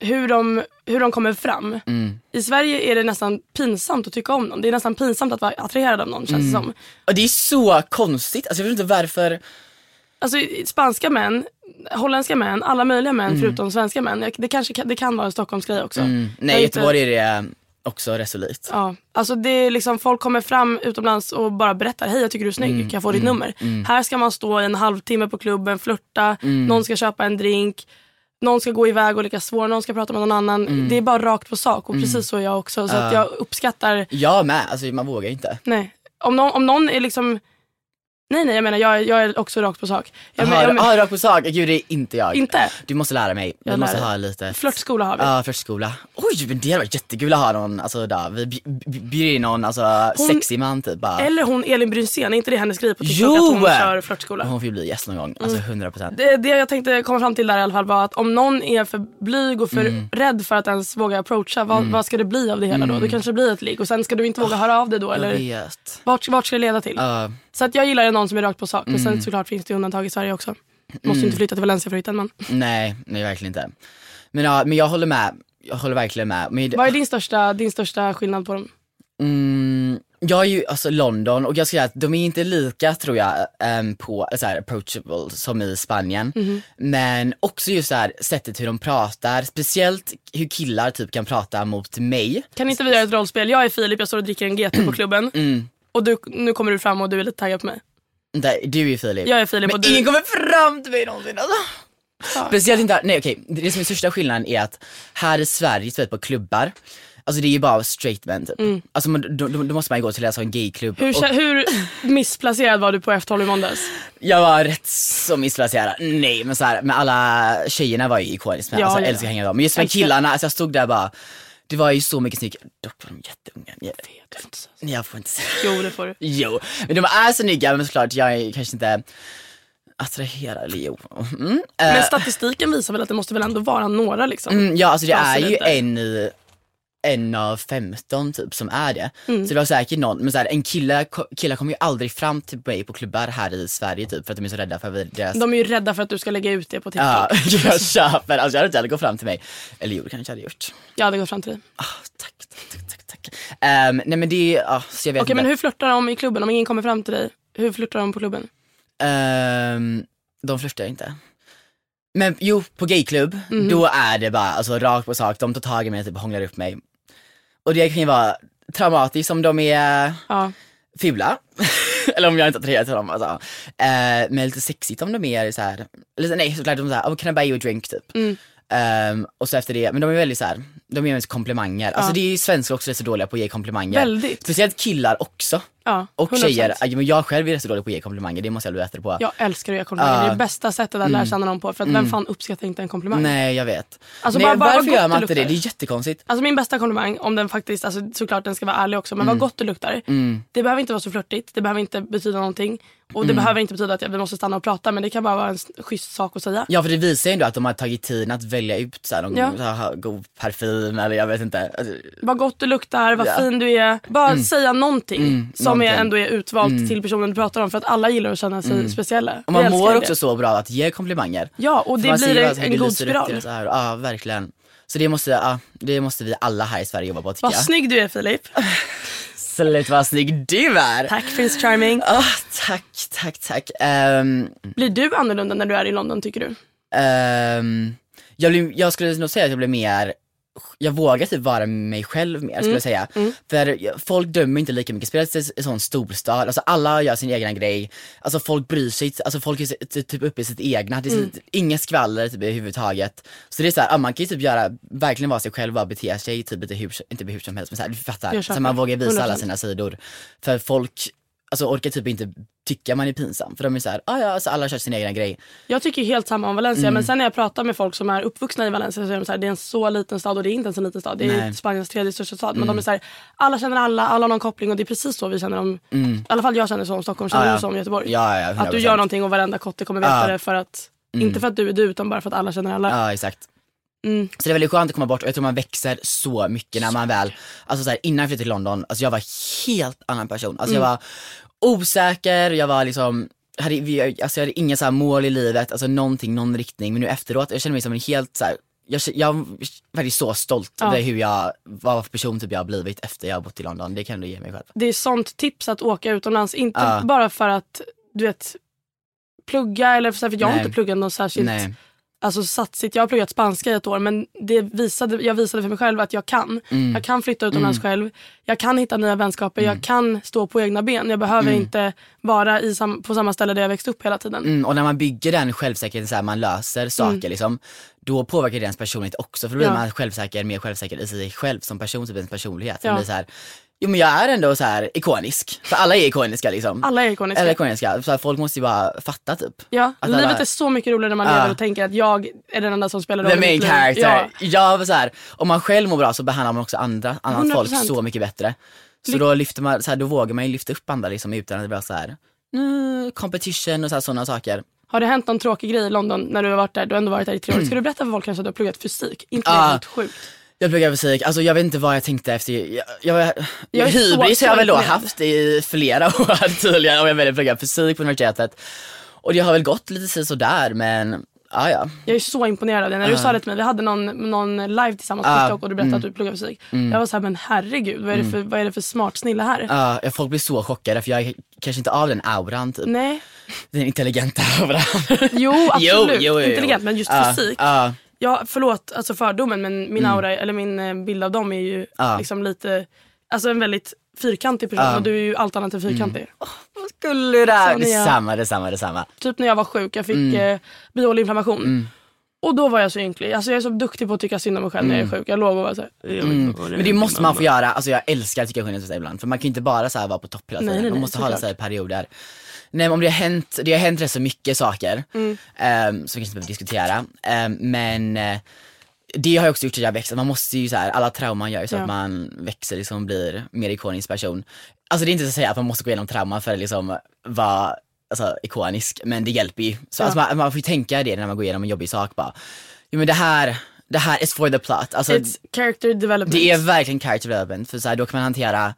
hur de, hur de kommer fram. Mm. I Sverige är det nästan pinsamt att tycka om någon. Det är nästan pinsamt att vara attraherad av någon känns det Mm. som. Och det är så konstigt, alltså jag vet inte varför. Alltså spanska män, holländska män, alla möjliga män Mm. förutom svenska män. Det kanske kan, det kan vara en Stockholmsgrej också. Mm. Nej, är inte- Göteborg är det också resolut. Ja, alltså det är liksom folk kommer fram utomlands och bara berättar hej jag tycker du är snygg, Mm, kan jag få ditt nummer? Här ska man stå i en halvtimme på klubben, flörta, Mm. någon ska köpa en drink, någon ska gå iväg och lika svår, någon ska prata med någon annan. Mm. Det är bara rakt på sak och precis så är jag också. Så att jag uppskattar, Jag med, alltså man vågar inte. nej. Om någon, om någon är liksom, nej nej jag menar jag, är- jag är också rakt på sak. Jag, men, jag, ah, rakt på sak, gud det är inte jag. Inte? Du måste lära mig, Jag måste lär dig. ha lite flörtskola har vi. Ja, flörtskola. Oj, men det hade varit jättekul att ha någon, alltså där, vi bj- bj- bjuder in någon alltså, Hon- sexig man typ bara. Eller hon Elin Brynzén, är inte det hennes grej på TikTok Jo! att hon kör flörtskola? Hon får ju bli gäst någon gång, alltså 100%. Det, det jag tänkte komma fram till där i alla fall var att om någon är för blyg och för Mm. rädd för att ens våga approacha, vad, vad ska det bli av det hela då? Det kanske blir ett ligg och sen ska du inte våga höra av dig då Jag eller vet. vart, vart ska det leda till? Ja, Så att jag gillar någon som är rakt på sak men Mm. sen såklart finns det undantag i Sverige också. Måste ju inte flytta till Valencia för att hitta en man. nej, nej verkligen inte. Men ja, men jag håller med, jag håller verkligen med. Men, Vad är din största, din största skillnad på dem? mm, jag är ju alltså London och jag skulle säga att de är inte lika tror jag um, på så här, approachable som i Spanien. Mhm. Men också just så här, sättet hur de pratar, speciellt hur killar typ kan prata mot mig. Kan inte vi göra ett rollspel? Jag är Filip, jag står och dricker en GT på klubben Mm. Och du, nu kommer du fram och du är lite taggad på mig. Där, du är Filip. Jag är Filip Men och du... ingen kommer fram till mig någonsin alltså. Ja. Speciellt inte, nej okej, det som är största skillnaden är att här i Sverige, du vet på klubbar, alltså det är ju bara straight men typ. Alltså man, då, då, då måste man ju gå till alltså, en gayklubb. Mm. Hur, och hur missplacerad var du på F12 i måndags? jag var rätt så missplacerad. Nej men så här, med alla tjejerna var ju ikoniskt med, Ja, alltså jag ja. älskar att hänga med dem. Men just med killarna, alltså jag stod där bara, det var ju så mycket snygga, dock var de jätteunga. Jag, Du får inte säga så. jag får inte säga. Jo det får du. Jo, men de är snygga men såklart jag är kanske inte attraherad, eller jo. Mm. Men Eh, statistiken visar väl att det måste väl ändå vara några liksom? Mm, ja alltså det är ju en i en av 15 typ som är det. Mm. Så det var säkert någon, men så här, en kille, killar kommer ju aldrig fram till mig på klubbar här i Sverige typ för att de är så rädda för deras De är ju rädda för att du ska lägga ut det på TikTok. Ja, jag köper, alltså jag hade inte heller gått fram till mig. Eller jo det kanske jag hade gjort. Jag hade gått fram till dig. Ah, tack, tack, tack, Ehm, nej men det, ja så jag vet Okej inte. men hur flörtar de i klubben om ingen kommer fram till dig? Hur flörtar de på klubben? Ehm, de flörtar inte. Men jo, på gayklubb, Mhm. då är det bara alltså, rakt på sak, de tar tag i mig och typ hånglar upp mig. Och det kan ju vara traumatiskt om de är Ja. fula. eller om jag inte attraherar till dem alltså. Eh, men lite sexigt om de är så här, eller så- nej såklart de är såhär, oh, can I buy you a drink typ. Mm. Ehm, och så efter det, men de är väldigt så här, de ger mig komplimanger. Alltså det är ju svenskar också rätt så dåliga på att ge komplimanger. Väldigt. Speciellt killar också. Ja, Och 100%. tjejer, jag själv är rätt så dålig på att ge komplimanger, det måste jag bli bättre på. Jag älskar att ge komplimanger. Det är det bästa sättet att lära känna någon på. För att vem fan uppskattar inte en komplimang? Nej jag vet. Alltså, Nej, bara- bara varför gör man inte det? Det är jättekonstigt. Alltså min bästa komplimang, om den faktiskt, alltså såklart den ska vara ärlig också, men Mm. vad gott det luktar. Det behöver inte vara så flörtigt, det behöver inte betyda någonting. Och Mm. det behöver inte betyda att vi måste stanna och prata, men det kan bara vara en schysst sak att säga. Ja för det visar ju ändå att de har tagit tiden att välja ut så här, någon Ja. god parfym eller jag vet inte. Vad gott du luktar, vad fin du är. Bara säga någonting Mm, som Mm. Är ändå är utvalt till personen du pratar om. För att alla gillar att känna sig speciella. Och man mår det. också så bra att ge komplimanger. Ja, och det blir en, det en god spiral. det så här. Ja verkligen. Så det måste, ja, det måste vi alla här i Sverige jobba på tycker Vad jag. snygg du är Filip. Sluta vad snygg du är! Tack Prince Charming. Ah, tack, tack, tack. Ehm, Blir du annorlunda när du är i London tycker du? ehm, jag, blir, jag skulle nog säga att jag blir mer jag vågar typ vara mig själv mer skulle jag säga. För jag- folk dömer inte lika mycket, spelar i en sån storstad, alltså alla gör sin egen grej. Alltså folk bryr sig alltså folk är typ uppe i sitt egna, det är mm. inget skvaller typ överhuvudtaget. Så det är såhär, man kan ju typ göra, verkligen vara sig själv och bete sig typ lite hur, inte hur som helst men såhär, du fattar. Så man vågar visa alla 100%. sina sidor. För folk, alltså orkar typ inte tycka man är pinsam. För de är såhär, ah, ja alltså alla kör sin egna grej. Jag tycker helt samma om Valencia Mm. men sen när jag pratar med folk som är uppvuxna i Valencia så är de så här, det är en så liten stad och det är inte ens en liten stad. Det är Nej. Mm. Spaniens tredje största stad. Men de är så här, alla känner alla, alla har någon koppling och det är precis så vi känner om, i alla fall jag känner så om Stockholm, känner Mm. Ja, du så om Göteborg? Ja, ja, att du 100%. gör någonting och varenda kotte kommer veta. Mm. det för att, inte för att du är du utan bara för att alla känner alla. Ja exakt. Mm. Så det är väldigt skönt att komma bort och jag tror man växer så mycket när man väl, alltså så här, innan jag flyttade till London, alltså jag var helt annan person. Alltså Mm. jag var osäker, jag var liksom, hade, alltså jag hade inga så här mål i livet, alltså någonting, någon riktning. Men nu efteråt, jag känner mig som en helt så här, jag, jag är så stolt Ja. över hur jag, vad för person typ jag har blivit efter jag har bott i London. Det kan ändå ge mig själv. Det är sånt tips att åka utomlands. Inte Ja. bara för att du vet plugga eller för, för jag har Nej. inte pluggat något särskilt Nej. Alltså, satsigt. Jag har pluggat spanska i ett år men det visade, jag visade för mig själv att jag kan. Mm. Jag kan flytta utomlands själv. Jag kan hitta nya vänskaper. Jag kan stå på egna ben. Jag behöver inte vara i sam, på samma ställe där jag växte upp hela tiden. Mm, och när man bygger den självsäkerheten, så här, man löser saker liksom, då påverkar det ens personlighet också. För då blir Mm. Ja. man självsäker, mer självsäker i sig själv som person, typ ens personlighet. Ja. Ja. Blir så här, jo men jag är ändå så här ikonisk. För alla är ikoniska liksom. Alla är ikoniska. Eller ikoniska, så här, folk måste ju bara fatta typ. ja, att livet alla- är så mycket roligare när man lever och tänker att jag är den enda som spelar roll The main character. Ja. Ja, så här, om man själv mår bra så behandlar man också andra, annat folk 100%. så mycket bättre. Så då, lyfter man, så här, då vågar man ju lyfta upp andra liksom, utan att det blir så här, mm, competition och sådana saker. Har det hänt någon tråkig grej i London när du har varit där? Du har ändå varit där i tre år. Ska du berätta för folk kanske att du har pluggat fysik? Inte Ah. helt sjukt? Jag pluggar fysik, alltså jag vet inte vad jag tänkte efter, jag, jag, Jag hybris så- har jag väl då haft i flera år tydligen om jag väljer att plugga fysik på universitetet. Och det har väl gått lite sådär men, ja ja. Jag är så imponerad av det. När du sa det till mig, vi hade någon, någon live tillsammans på Ah, TikTok och du berättade mm. att du pluggar fysik. Jag var såhär, men herregud vad är, det för, vad är det för smart snille här? Ja, ja, folk blir så chockade för jag är kanske inte av den auran typ. Nej, Den intelligenta auran. jo absolut. Jo, jo, jo. Intelligent men just fysik. Ja. Förlåt alltså fördomen men min aura, eller min eh, bild av dem är ju Ja. liksom lite, alltså en väldigt fyrkantig person Ja. och du är ju allt annat än fyrkantig. Vad skulle du där? Så ni är- Detsamma, detsamma, detsamma. Typ när jag var sjuk, jag fick Mm. eh, bihåleinflammation. Och då var jag så ynklig. Alltså jag är så duktig på att tycka synd om mig själv när jag är sjuk. Jag låg och var såhär. Mm. Men det måste man få göra, alltså jag älskar att tycka synd om sig ibland för man kan ju inte bara så här vara på topp hela Nej, tiden. nej, man nej, måste ha såklart. så här perioder. Nej men om det har hänt, det har hänt rätt så mycket saker Mm. ehm, som vi kanske inte behöver diskutera. Ehm, men eh, det har ju också gjort att jag växer, man måste ju så här, alla trauman gör ju så Ja. att man växer liksom blir mer ikonisk person. Alltså det är inte så att säga att man måste gå igenom trauma för att liksom vara alltså, ikonisk, men det hjälper ju. Så Ja. alltså, man, man får ju tänka det när man går igenom en jobbig sak bara, jo men det här, det här is for the plot. Alltså, It's character development. det är verkligen character development, för så här, då kan man hantera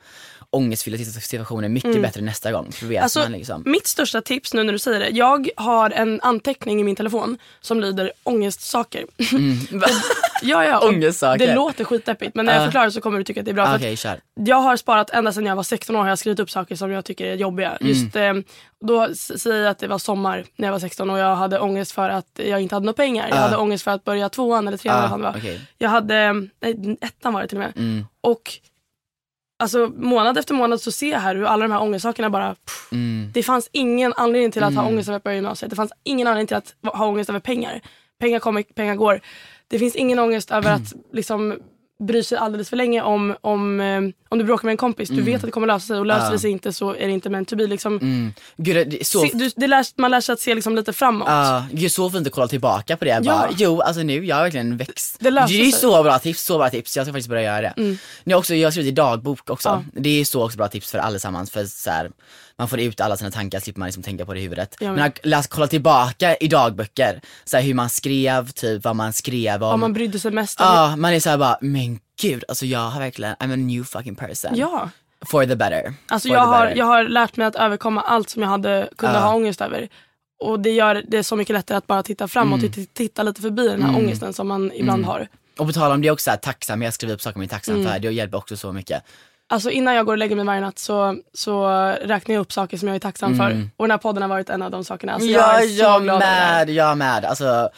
ångestfyllda situationer mycket bättre nästa gång. För vet Alltså, man liksom. Mitt största tips nu när du säger det. Jag har en anteckning i min telefon som lyder ångestsaker. ja, ja, och Ångestsaker. Det låter skitdeppigt men när jag Ja. förklarar så kommer du tycka att det är bra. Ah, För. Jag har sparat ända sedan jag var 16 år har jag skrivit upp saker som jag tycker är jobbiga. Mm. Just eh, Då säger jag att det var sommar när jag var 16 och jag hade ångest för att jag inte hade några pengar. Jag Ah. hade ångest för att börja tvåan eller trean. Ah, eller vad fan det var. okej. Jag hade, nej, ettan var det till och med. Mm, Och alltså månad efter månad så ser jag här hur alla de här ångestsakerna bara pff, mm, det fanns ingen anledning till att ha Mm. ångest över att börja gymnasiet. Det fanns ingen anledning till att ha ångest över pengar. Pengar kommer, pengar går. Det finns ingen ångest över att liksom bryr sig alldeles för länge om, om, eh, om du bråkar med en kompis. Du vet att det kommer lösa sig och löser Ja. det sig inte så är det inte meant to be. Liksom. Mm. Gud, det så, Se, du, det lär, man lär sig att se liksom lite framåt. Ja, gud så fint att kolla tillbaka på det. Ja. Bara, jo, alltså nu, jag har verkligen växt. Det löser är sig. så bra tips, så bra tips. Jag ska faktiskt börja göra det. Nu har också, jag har skrivit i dagbok också. Ja. Det är så också bra tips för allesammans. För så här, man får ut alla sina tankar, slipper man liksom tänka på det i huvudet. Ja, men- men att kolla tillbaka i dagböcker, så här, hur man skrev, typ vad man skrev om. Vad man brydde sig mest om. Ja, man är såhär bara, men gud, alltså jag har verkligen, I'm a new fucking person. Ja. For the better. Alltså For jag har, better. jag har lärt mig att överkomma allt som jag hade kunnat Ja. ha ångest över. Och det gör det så mycket lättare att bara titta framåt Mm. och titta, lite förbi den här ångesten som man ibland har. Och på tal om det också, så här, tacksamhet, skriva upp saker man är tacksam Mm. för, det hjälper också så mycket. Alltså innan jag går och lägger mig varje natt så, så räknar jag upp saker som jag är tacksam för. Och den här podden har varit en av de sakerna. Alltså jag ja, är så jag glad med, jag med. Alltså,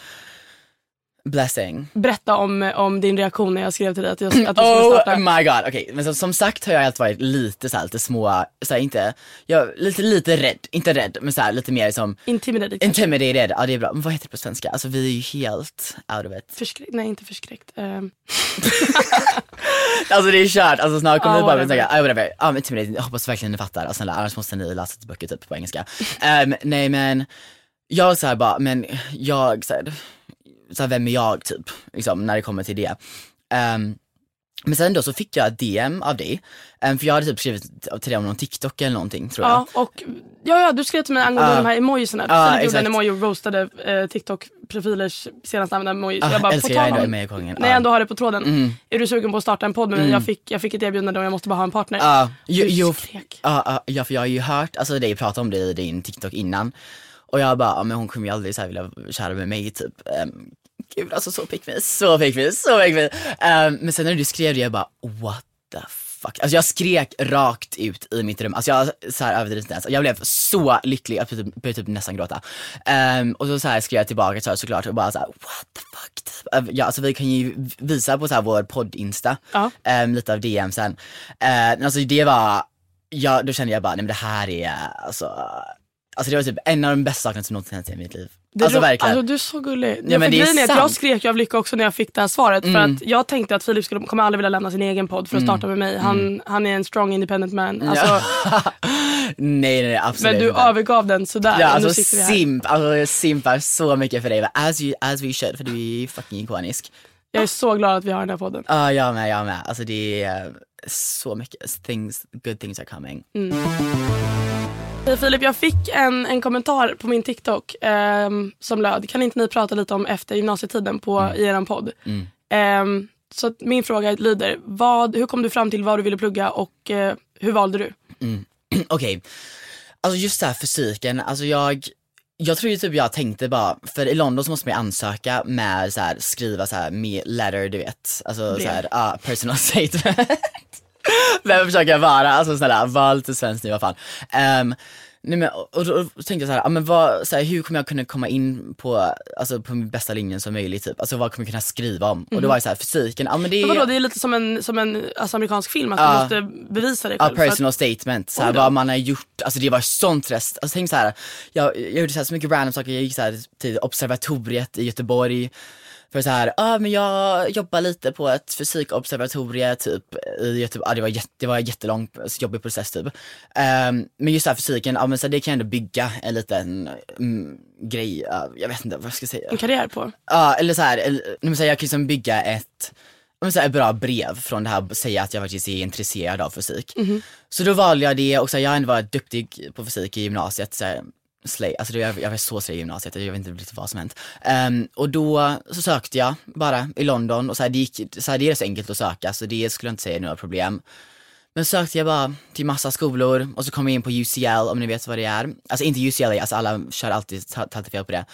blessing. Berätta om, om din reaktion när jag skrev till dig att, jag, att du skulle Oh starta. my god, okej. Men som, som sagt har jag alltid varit lite så här, lite små, så här, inte, jag, lite, lite rädd, inte rädd, men så här, lite mer som Intimidated. intimidated, ja det är bra. Men vad heter det på svenska? Alltså vi är ju helt out of it. Förskräckt, nej inte förskräckt. Ehm, Alltså det är kört, alltså snart kommer vi bara whatever. snacka, ah, whatever. Ja men intimidated, jag hoppas verkligen ni fattar, alltså, annars måste ni läsa böcker typ på engelska. Ehm, nej men, jag så här bara, men jag så här, så här, vem är jag typ, liksom, när det kommer till det. Ehm, men sen då så fick jag ett DM av dig, ehm, för jag hade typ skrivit till dig om någon TikTok eller någonting tror jag. ja, och, ja, ja, du skrev till mig angående Ja. de här emojisarna. Ja, Filip gjorde en emoji och roastade eh, TikTok-profilers senast använda emojis. Ah, jag bara, älskar jag tal ändå gången. när jag Ja. ändå har det på tråden. Mm. Är du sugen på att starta en podd med mig? Mm. Jag, fick, jag fick ett erbjudande och jag måste bara ha en partner. Jo, Du jo, skrek. ja, för jag har ju hört alltså, dig prata om det i din TikTok innan. Och jag bara, men hon kommer ju aldrig så vilja köra med mig typ. Um, gud alltså så pick me, så pick me, så pick me. Ehm, men sen när du skrev det jag bara, what the fuck. Alltså jag skrek rakt ut i mitt rum. Alltså jag så här överdrivet inte ens. Jag blev så lycklig, jag började typ, typ nästan gråta. Ehm, och så, så här skrev jag tillbaka så här, såklart och bara så här, what the fuck. Typ. Ja, alltså vi kan ju visa på så här vår podd-insta, Ja. ehm, lite av DM sen. Ehm, alltså det var, ja, då kände jag bara, nej men det här är alltså, alltså det var typ en av de bästa sakerna som någonsin hänt i mitt liv. Det alltså verkligen. Alltså, du är så gullig. Ja, men för det är att jag sant. skrek ju av lycka också när jag fick det här svaret. För Mm. att jag tänkte att Filip skulle, kommer aldrig vilja lämna sin egen podd för att starta med mig. Han, han är en strong independent man. Alltså, Ja. nej nej absolut men du inte. övergav den sådär. Ja alltså simp, alltså jag simpar så mycket för dig. As, you, as we should, för du är fucking ikonisk. Jag är så glad att vi har den här podden. Ja jag med, jag med. Alltså det är eh, så mycket things, good things are coming. Hej Filip, jag fick en, en kommentar på min TikTok ehm, som löd, kan inte ni prata lite om efter gymnasietiden på, i er podd? Mm. Ehm, så min fråga lyder, vad, hur kom du fram till vad du ville plugga och eh, hur valde du? Okej, alltså just det här fysiken, alltså jag jag tror ju typ jag tänkte bara, för i London så måste man ju ansöka med så här, skriva så här med letter du vet, alltså Brev. så här, ja, personal statement. Vem försöker jag vara? Alltså snälla, var lite svensk nu vad fan. Um, nej men, och, och, och, och tänkte jag så här, ja, men vad, så här, hur kommer jag kunna komma in på, alltså på min bästa linjen som möjligt typ? Alltså vad kommer jag kunna skriva om? Och då var det så här, fysiken, ja men det är Men vadå, det är lite som en, som en alltså, amerikansk film, att Ja. du måste bevisa dig Ja, själv. för att- personal statement, såhär, Oj då. vad man har gjort, alltså det var sånt rest. Alltså tänk såhär, jag, jag gjorde såhär, så mycket random saker, jag gick såhär, till observatoriet i Göteborg. För såhär, ja ah, men jag jobbar lite på ett fysikobservatorie typ i Göteborg, ah, det var, jätte, det var en jättelång, alltså, jobbig process typ. Ehm, men just såhär fysiken, ja men så här, det kan jag ändå bygga en liten mm, grej, ja, jag vet inte vad jag ska säga. en karriär på. Ja, eller så här, eller, så här, jag kan liksom bygga ett, men så här, ett bra brev från det här, säga att jag faktiskt är intresserad av fysik. Så då valde jag det och så här, jag har ändå varit duktig på fysik i gymnasiet. Så här, slay, alltså jag, jag var så slay i gymnasiet, jag vet inte riktigt vad som hänt. Ehm, och då så sökte jag bara i London och så här, det, gick, så här, det är så enkelt att söka så det skulle jag inte säga är några problem. Men sökte jag bara till massa skolor och så kom jag in på UCL om ni vet vad det är. Alltså inte UCLA, alltså alla kör alltid, alltid fel på det.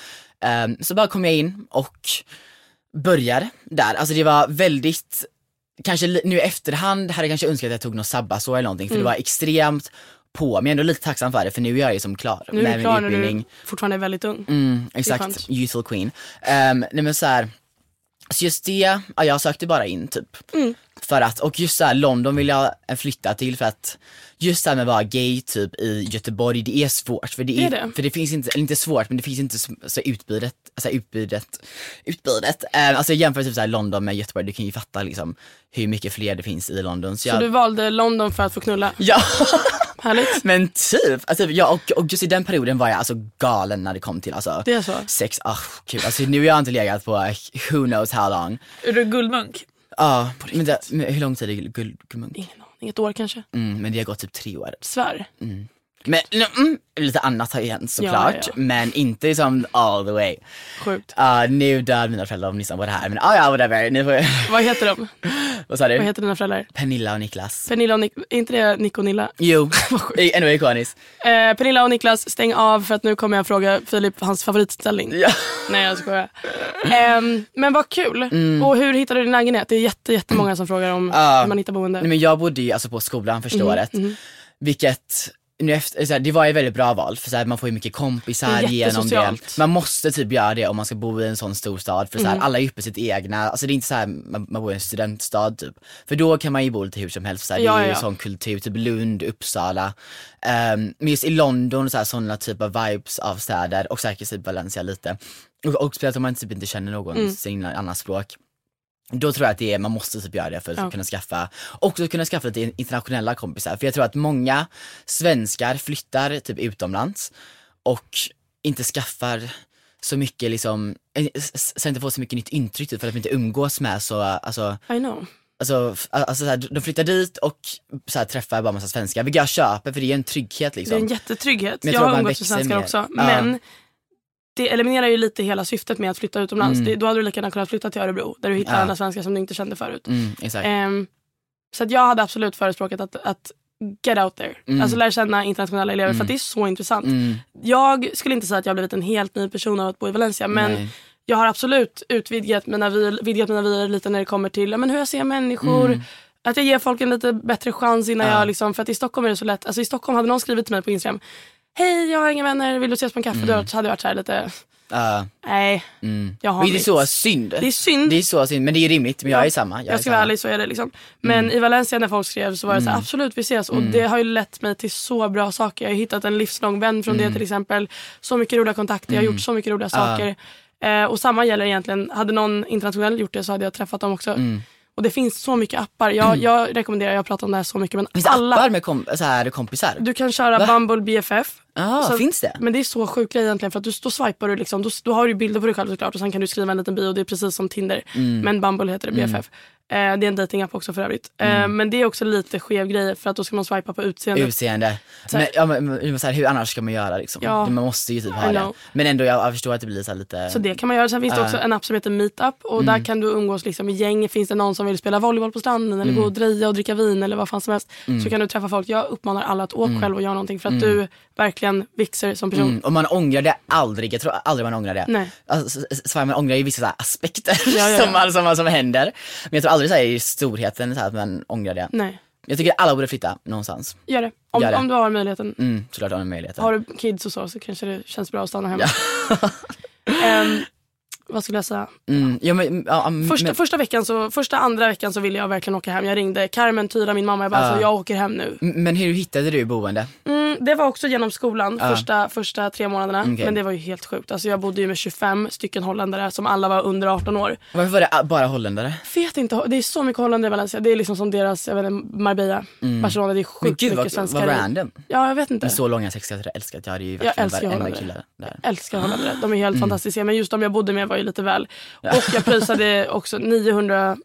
Ehm, så bara kom jag in och började där. Alltså det var väldigt, kanske nu i efterhand hade jag kanske önskat att jag tog något sabbatsår eller någonting för Mm. det var extremt på, men jag är ändå lite tacksam för det för nu är jag ju som klar Nu är med du klar min när utbildning. du fortfarande är väldigt ung. Mm, exakt, youthful queen. Um, nej men så här, Så just det, ja, jag sökte bara in typ. Mm. För att, och just såhär London vill jag flytta till för att just det här med att vara gay typ i Göteborg, det är svårt. För det, är, Är det? För det finns inte, eller inte svårt men det finns inte så, utbudet, alltså utbudet, utbudet. Eh, alltså jämfört med typ såhär London med Göteborg, du kan ju fatta liksom hur mycket fler det finns i London. Så, Så jag, du valde London för att få knulla? Ja! Härligt. Men typ, alltså, ja, och, och just i den perioden var jag alltså galen när det kom till alltså, Det är så? sex, ah kul. Alltså nu har jag inte legat på who knows how long. Är du guldmunk? Ja, men, det, men hur lång tid är guld, guldmunk? Ingen aning. Ett år kanske? Mm, men det har gått typ tre år. Svär. Men mm, lite annat har ju hänt såklart, Ja, ja. men inte liksom all the way. Sjukt. Uh, nu dör mina föräldrar om lyssnar på det här, men ah, ja whatever. Nu får Vad heter de? vad sa du? Vad heter dina föräldrar? Pernilla och Niklas. Pernilla och Nick... Är inte det Nick och Nilla? Jo, ännu ikoniskt. Eh, Pernilla och Niklas, stäng av för att nu kommer jag fråga Filip hans favoritställning. Ja. Nej jag skojar. Ehm, men vad kul. Och hur hittade du din lägenhet? Det är jätte, jättemånga som frågar om Ja. hur man hittar boende. Nej, men jag bodde ju alltså på skolan första Mhm, året, vilket nu efter, så här, det var ju ett väldigt bra val för så här, man får ju mycket kompisar Det genom det. Man måste typ göra det om man ska bo i en sån stor stad för så Mm. här, alla är uppe sitt egna, alltså det är inte så här, man, man bor i en studentstad typ. För då kan man ju bo lite hur som helst, så här, Ja, det är ju ja, sån kultur, typ Lund, Uppsala. Um, men just i London, så här, sådana typ av vibes av städer och säkert typ Valencia lite. Och, och speciellt om man typ inte känner någon Mm. sin annat språk. Då tror jag att det är, man måste typ göra det för att Ja. kunna skaffa, också kunna skaffa lite internationella kompisar. För jag tror att många svenskar flyttar typ utomlands och inte skaffar så mycket liksom, eh, så inte får så mycket nytt intryck typ, för att de inte umgås med så, alltså, I know. alltså, alltså så här, de flyttar dit och så här, träffar bara massa svenskar, vilket jag köper för det är en trygghet Det är liksom. en jättetrygghet. Men jag jag har umgåtts med svenskar mer. också. Ja. Det eliminerar ju lite hela syftet med att flytta utomlands. Mm. Det, då hade du lika gärna kunnat flytta till Örebro där du hittar Ja. andra svenskar som du inte kände förut. Mm. Ehm, så att jag hade absolut förespråkat att, att get out there. Mm. Alltså lära känna internationella elever för Mm. att det är så intressant. Mm, Jag skulle inte säga att jag har blivit en helt ny person av att bo i Valencia men nej. jag har absolut utvidgat mina vyer, vidgat mina vyer lite när det kommer till ja, men hur jag ser människor. Mm. Att jag ger folk en lite bättre chans innan Ja. jag liksom, för att i Stockholm är det så lätt. Alltså i Stockholm hade någon skrivit till mig på Instagram. Hej jag har inga vänner, vill du ses på en kaffe? Mm. Då hade jag varit så lite, Ja, nej mm. jag har Och det är så synd. Det är synd. Det är så synd, men det är rimligt. Men jag Ja. är samma. Jag, jag ska vara ärlig så är det liksom. Men i Valencia när folk skrev så var det så här, absolut vi ses. Och det har ju lett mig till så bra saker. Jag har hittat en livslång vän från det till exempel. Så mycket roliga kontakter, jag har gjort så mycket roliga saker. Eh, och samma gäller egentligen, hade någon internationell gjort det så hade jag träffat dem också. Och det finns så mycket appar. Jag, jag rekommenderar, jag har pratat om det här så mycket men Finns alla. appar med kom, så här, kompisar? Du kan köra Va? Bumble BFF. Ja, Så- finns det? Men det är så sjuk grej egentligen för att du, då swipar du liksom, då, då har du bilder på dig själv såklart och sen kan du skriva en liten bio, det är precis som Tinder. Mm. Men Bumble heter det, BFF. Eh, det är en datingapp också för övrigt. Mm. Eh, men det är också lite skev grej för att då ska man swipa på. Utseende. Här- Men, ja, men, så här, hur annars ska man göra liksom? Ja. Man måste ju typ ha det. Men ändå, jag, jag förstår att det blir så lite... Så det kan man göra. Sen finns det Ja. också en app som heter Meetup och Mm. där kan du umgås liksom i gäng. Finns det någon som vill spela volleyboll på stranden eller gå och dreja och dricka vin eller vad fan som helst. Mm. Så kan du träffa folk. Jag uppmanar alla att åka själv och göra någonting för att du verkligen växer som person. Mm, och man ångrar det aldrig, jag tror aldrig man ångrar det. Nej. Alltså, man ångrar ju vissa aspekter Ja, som, som, man- som händer. Men jag tror aldrig så i storheten så här, att man ångrar det. Nej, Jag tycker alla borde flytta någonstans. gör det. Om, Gör det. om du har möjligheten. Mm, såklart har man möjligheten. Har du kids och så så kanske det känns bra att stanna hemma. Ehm, vad skulle jag säga? Mm, ja, men, ja, men, Första, men, första, veckan så, första andra veckan så ville jag verkligen åka hem. Jag ringde Carmen, Tyra, min mamma. Jag bara, Ja. alltså, jag åker hem nu. men hur hittade du boende? Mm, det var också genom skolan Ja. första, första tre månaderna. Okej. Men det var ju helt sjukt. Alltså, jag bodde ju med 25 stycken holländare som alla var under 18 år. Varför var det bara holländare? Vet inte, det är så mycket holländare i Valencia. Det är liksom som deras, jag vet inte, Marbella, Barcelona. Det är Men sjukt gud mycket vad, svenskar. vad random. Ja, jag vet inte. Med så långa sexter jag älskar att jag hade ju Jag verkligen älskar varenda kille där. älskar holländare. De är helt fantastiska. Men just de jag bodde med var ju lite väl. Och jag prisade också 900,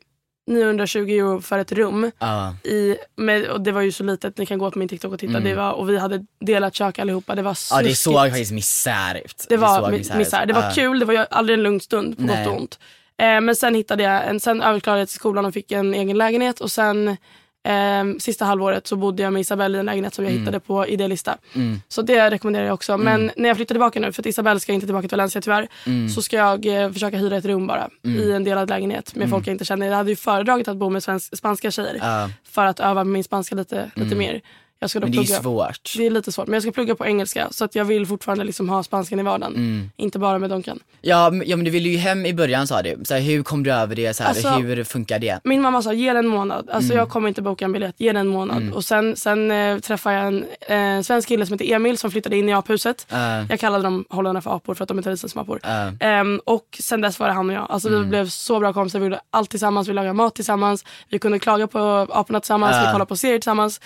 920 euro för ett rum. Ja. I, med, och det var ju så litet, ni kan gå på min TikTok och titta. Det var, och vi hade delat kök allihopa. Det var ja, snuskigt. det såg faktiskt misär ut. Det var såg mi- misär. Det var Ja. kul, det var ju aldrig en lugn stund på Nej. gott och ont. Eh, men sen hittade jag, en, sen överklarade jag till skolan och fick en egen lägenhet. Och sen eh, sista halvåret så bodde jag med Isabelle i en lägenhet som jag hittade på Idealista. Mm. Så det rekommenderar jag också. Men när jag flyttar tillbaka nu, för att Isabelle ska inte tillbaka till Valencia tyvärr. Mm. Så ska jag eh, försöka hyra ett rum bara i en delad lägenhet med folk jag inte känner. Jag hade ju föredragit att bo med svensk, spanska tjejer Ja. för att öva min spanska lite, lite mer. Jag ska då Men det är plugga. svårt. Det är lite svårt men jag ska plugga på engelska så att jag vill fortfarande liksom ha spanskan i vardagen. Mm. Inte bara med Donken. Ja, ja men du ville ju hem i början sa du. Så här, hur kom du över det? Så här, Alltså- hur funkar det? Min mamma sa ge den en månad. Alltså Mm. jag kommer inte boka en biljett. Ge den en månad. Och sen, sen eh, träffade jag en eh, svensk kille som heter Emil som flyttade in i aphuset. Uh, Jag kallade dem holländarna för apor för att de inte visar som apor. uh, Ehm, och sen dess var det han och jag. Alltså Mm. vi blev så bra kompisar. Vi gjorde allt tillsammans. Vi lagade mat tillsammans. Vi kunde klaga på aporna tillsammans. Ja. Vi kollade på serier tillsammans.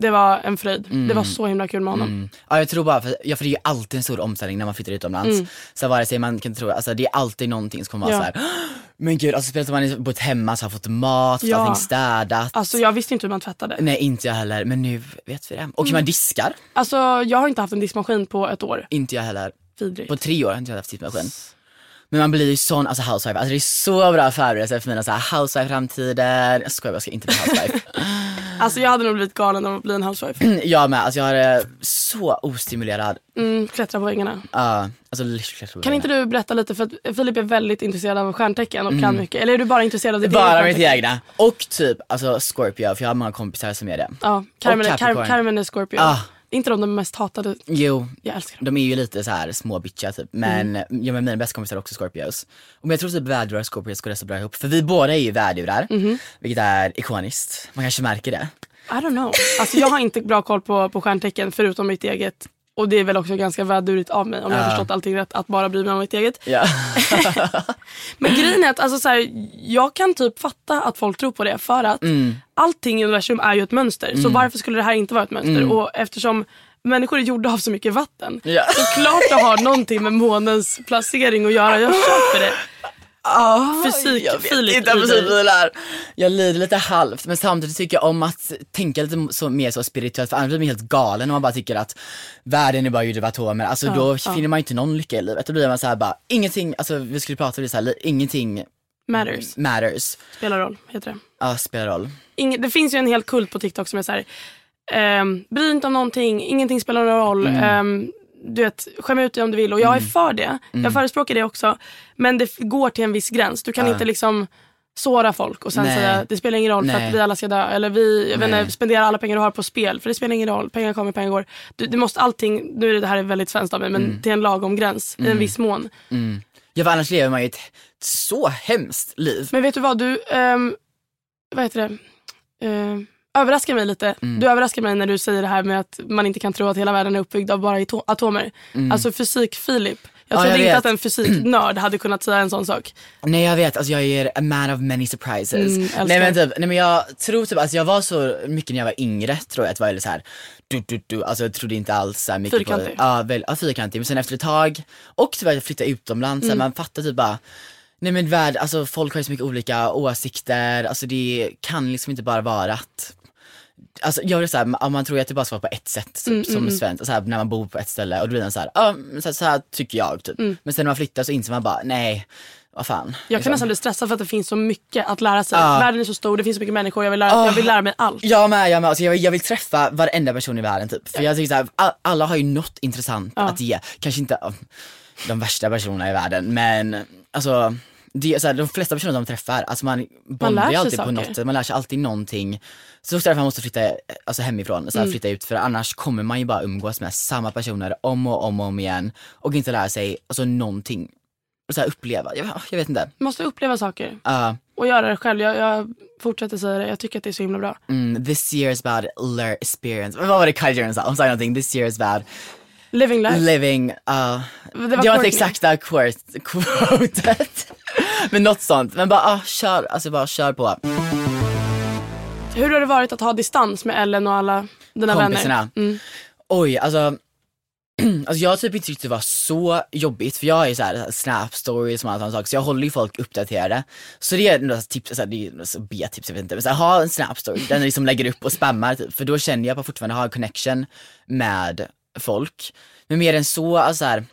Det var en fröjd. Det var så himla kul med honom. Mm. Ja jag tror bara, för, ja, för det är ju alltid en stor omställning när man flyttar utomlands. Mm. Så vare sig man kan tro, alltså det är alltid någonting som kommer vara Ja. så här. "Åh, men gud, alltså speciellt om man bott hemma så har fått mat, fått Ja. allting städat. Alltså jag visste inte hur man tvättade. Nej inte jag heller, men nu vet vi det. Och Mm. man diskar, Alltså jag har inte haft en diskmaskin på ett år. inte jag heller. Vidrigt. På tre år har inte jag haft diskmaskin. Men man blir ju sån, alltså housewife, alltså det är så bra förberedelse för mina så här housewife-framtider. Jag skojar, jag ska inte bli housewife. Alltså jag hade nog blivit galen av att bli en housewife. jag med, alltså jag är så ostimulerad. Mm, klättra på väggarna. Ja, alltså literally. Kan inte du berätta lite, för att Filip är väldigt intresserad av stjärntecken och kan mycket. Eller är du bara intresserad av ditt Mm. Bara eget mitt egna. Och typ alltså Scorpio, för jag har många kompisar som är det. Ja, Carmen, Car-. Carmen är Scorpio. Ah. Inte de de mest hatade? Jo, Jag älskar dem. de är ju lite så här små bitchiga typ. Men Mm. jag med mina bästa kompisar är också Scorpios. Och men jag tror typ vädurar och Scorpios går så bra ihop. För vi båda är ju vädurar, Mhm. vilket är ikoniskt. Man kanske märker det. I don't know. Alltså jag har inte bra koll på, på stjärntecken förutom mitt eget. Och det är väl också ganska vädurigt av mig om jag har förstått allting rätt. Att bara bry mig om mitt eget. Ja. Men grejen är att alltså, så här, jag kan typ fatta att folk tror på det för att Mm. allting i universum är ju ett mönster. Så varför skulle det här inte vara ett mönster? Och eftersom människor är gjorda av så mycket vatten. Mm. Ja. Så klart det har någonting med månens placering att göra. Jag köper det. Fysik, jag vet inte dig. fysikbilar. Jag lider lite halvt men samtidigt tycker jag om att tänka lite så, mer så spirituellt för annars blir man helt galen om man bara tycker att världen är bara gjord av atomer. Alltså då ja. finner man inte någon lycka i livet. Då blir man så här bara, ingenting, alltså vi skulle prata om det så här, ingenting Matters. matters. Spelar roll, heter det. Ja, spelar roll. Ingen, det finns ju en hel kult på TikTok som är så här. ehm, bry inte om någonting, ingenting spelar någon roll. Mm. ehm, du vet, skäm ut dig om du vill. Och jag är för det. Mm. Jag förespråkar det också. Men det går till en viss gräns. Du kan inte liksom såra folk och sen Nej. säga det spelar ingen roll för Nej. att vi alla ska dö. Eller vi jag inte, spenderar alla pengar du har på spel. För det spelar ingen roll. Pengar kommer, pengar går. Du, du måste allting, nu är det, här är väldigt svenskt av mig, men till en lagom gräns. I en viss mån. Mm. Ja för annars lever man ju ett så hemskt liv. Men vet du vad, du, ehm, vad heter det, Ehm, överraskar mig lite. Mm. Du överraskar mig när du säger det här med att man inte kan tro att hela världen är uppbyggd av bara ato- atomer. Alltså fysik-Filip. Jag Mm. Ja, trodde jag inte vet. att en fysiknörd hade kunnat säga en sån sak. Nej jag vet, alltså jag är a man of many surprises. Mm, nej men typ, nej men jag tror typ, alltså jag var så mycket när jag var yngre tror jag att var så här, du, du, du, alltså jag trodde inte alls så mycket Fyrkantig. på, ja, väl, ja fyrkantig, men sen efter ett tag, och att jag flyttade utomlands, Mm. så man fattar typ bara Nej men värld, alltså folk har ju så mycket olika åsikter, alltså det kan liksom inte bara vara att Alltså jag vill såhär, man tror att det bara ska vara på ett sätt typ, Mm, som svensk, så här, när man bor på ett ställe och då blir man såhär, men så, så här tycker jag typ. Men sen när man flyttar så inser man bara, nej, vad fan. Mm. Jag kan liksom. nästan bli stressad för att det finns så mycket att lära sig. Ja. Världen är så stor, det finns så mycket människor, jag vill lära, jag vill lära mig allt. Jag med, jag med. Alltså jag, vill, jag vill träffa varenda person i världen typ. För jag tycker såhär, all, alla har ju något intressant Ja. att ge. Kanske inte de värsta personerna i världen men alltså det, är så här, de flesta personer de träffar, alltså man bondar ju alltid på något sätt, man lär sig alltid någonting. Så också därför man måste flytta alltså hemifrån, så här, Mm. flytta ut för annars kommer man ju bara umgås med samma personer om och om och om igen och inte lära sig alltså, någonting. Och så här, uppleva, jag, jag vet inte. Måste uppleva saker Uh, och göra det själv. Jag, jag fortsätter säga det, jag tycker att det är så himla bra. mm, this year is about learn experience. Vad var det Kylie Jenner sa? Hon sa någonting, this year is about Living life. living, uh, Det det var Courtney. inte exakta quote- quotet. Men något sånt. Men bara, ah, kör, alltså bara kör på. Hur har det varit att ha distans med Ellen och alla dina Kompisarna. vänner? Mm. Oj, alltså. Alltså jag har typ inte tyckt det var så jobbigt för jag är så här snap stories och sådana saker så jag håller ju folk uppdaterade. Så det är några tips, så här, det är så B-tips jag vet inte, men så här, ha en snap story, den liksom lägger upp och spammar typ, för då känner jag att jag fortfarande har en connection med folk. Men mer än så, alltså så här,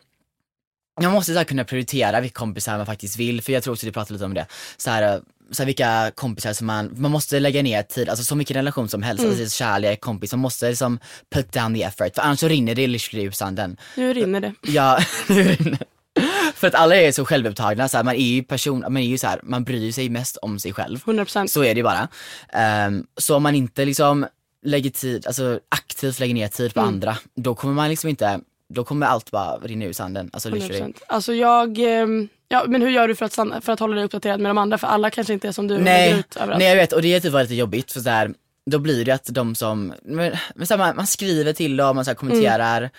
man måste så kunna prioritera vilka kompisar man faktiskt vill, för jag tror också du pratade lite om det. Så här, så här, vilka kompisar som man, man måste lägga ner tid, alltså så mycket relation som helst, alltså kärlek, kompis, man måste liksom put down the effort, för annars så rinner det literally ur sanden. Nu rinner det. Ja, för att alla är så självupptagna, så här, man är ju person, man är ju så här, man bryr sig mest om sig själv. 100%. Så är det ju bara. Ehm, så om man inte liksom lägger tid, alltså aktivt lägger ner tid på Mm. andra, då kommer man liksom inte, då kommer allt bara rinna ur sanden. Alltså literally. 100%. Alltså jag, ehm, ja men hur gör du för att, stanna, för att hålla dig uppdaterad med de andra? För alla kanske inte är som du Nej, ut överallt. nej jag vet och det typ var lite jobbigt för så här, då blir det att de som, men, men så här, man, man skriver till dem, man så här, kommenterar,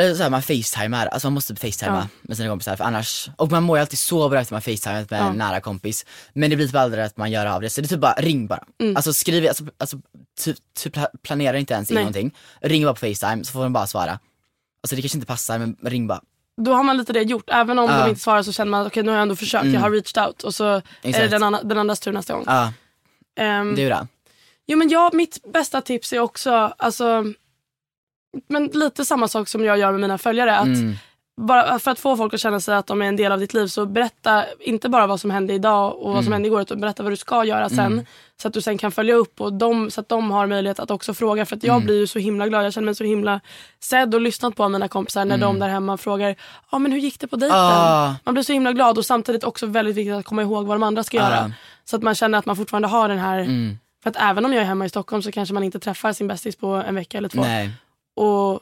eller så här, man facetimar, alltså man måste facetima Ja. med sina kompisar för annars, och man mår ju alltid så bra efter man facetimat med Ja. en nära kompis. Men det blir typ aldrig att man gör av det, så det är typ bara ring bara. Mm. Alltså skriv, alltså, alltså typ, typ pla- planera inte ens in Nej. någonting, ring bara på facetime så får de bara svara. Alltså det kanske inte passar men ring bara. Då har man lite det gjort. Även om Ja. de inte svarar så känner man okej nu har jag ändå försökt, Mm. jag har reached out. Och så är det Exakt. den, andra, den andras tur nästa gång. Ja, Ehm, du då? Jo men jag, mitt bästa tips är också, alltså, men lite samma sak som jag gör med mina följare. Att Mm. Bara för att få folk att känna sig att de är en del av ditt liv så berätta inte bara vad som hände idag och vad som Mm. hände igår utan berätta vad du ska göra sen. Mm. Så att du sen kan följa upp och de, så att de har möjlighet att också fråga. För att jag Mm. blir ju så himla glad, jag känner mig så himla sedd och lyssnat på av mina kompisar när Mm. de där hemma frågar ja men hur gick det på dejten? Ah, Man blir så himla glad och samtidigt också väldigt viktigt att komma ihåg vad de andra ska Ah. göra. Så att man känner att man fortfarande har den här mm. för att även om jag är hemma i Stockholm så kanske man inte träffar sin bästis på en vecka eller två. Nej. Och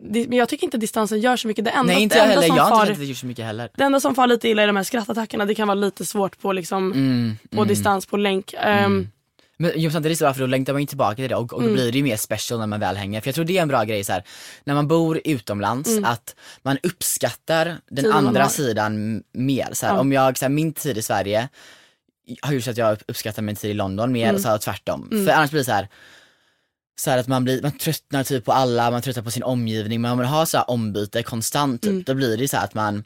men jag tycker inte distansen gör så mycket. Det enda, Nej inte jag enda heller, som jag far, inte det gjort så mycket heller. det enda som far lite illa är de här skrattattackerna. Det kan vara lite svårt på, liksom, Mm, på mm. distans, på länk. Ehm, Mm. Men jo, samtidigt så då längtar man ju tillbaka till det och, och då Mm. blir det ju mer special när man väl hänger. För jag tror det är en bra grej så här, när man bor utomlands Mm. att man uppskattar den Tiden andra sidan mer. Så här. Om jag, så här, min tid i Sverige har gjort så att jag uppskattar min tid i London mer Mm. och så här, tvärtom. Mm. För annars blir det så här så att man, blir, man tröttnar typ på alla, man tröttnar på sin omgivning, man vill ha så här ombyte konstant, typ. Mm. då blir det så att man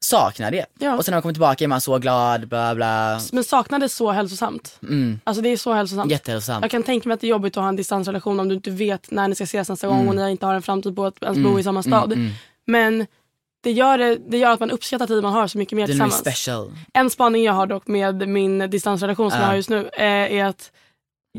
saknar det. Ja. Och sen när man kommer tillbaka är man så glad, bla bla. Men saknad är så hälsosamt. Mm. Alltså det är så hälsosamt. Jättehälsosamt. Jag kan tänka mig att det är jobbigt att ha en distansrelation om du inte vet när ni ska ses nästa gång Mm. och ni inte har en framtid på att ens Mm, bo i samma stad. Mm, mm. Men det gör, det, det gör att man uppskattar tiden man har så mycket mer Det är nog tillsammans. special. En spaning jag har dock med min distansrelation som Ja. jag har just nu eh, är att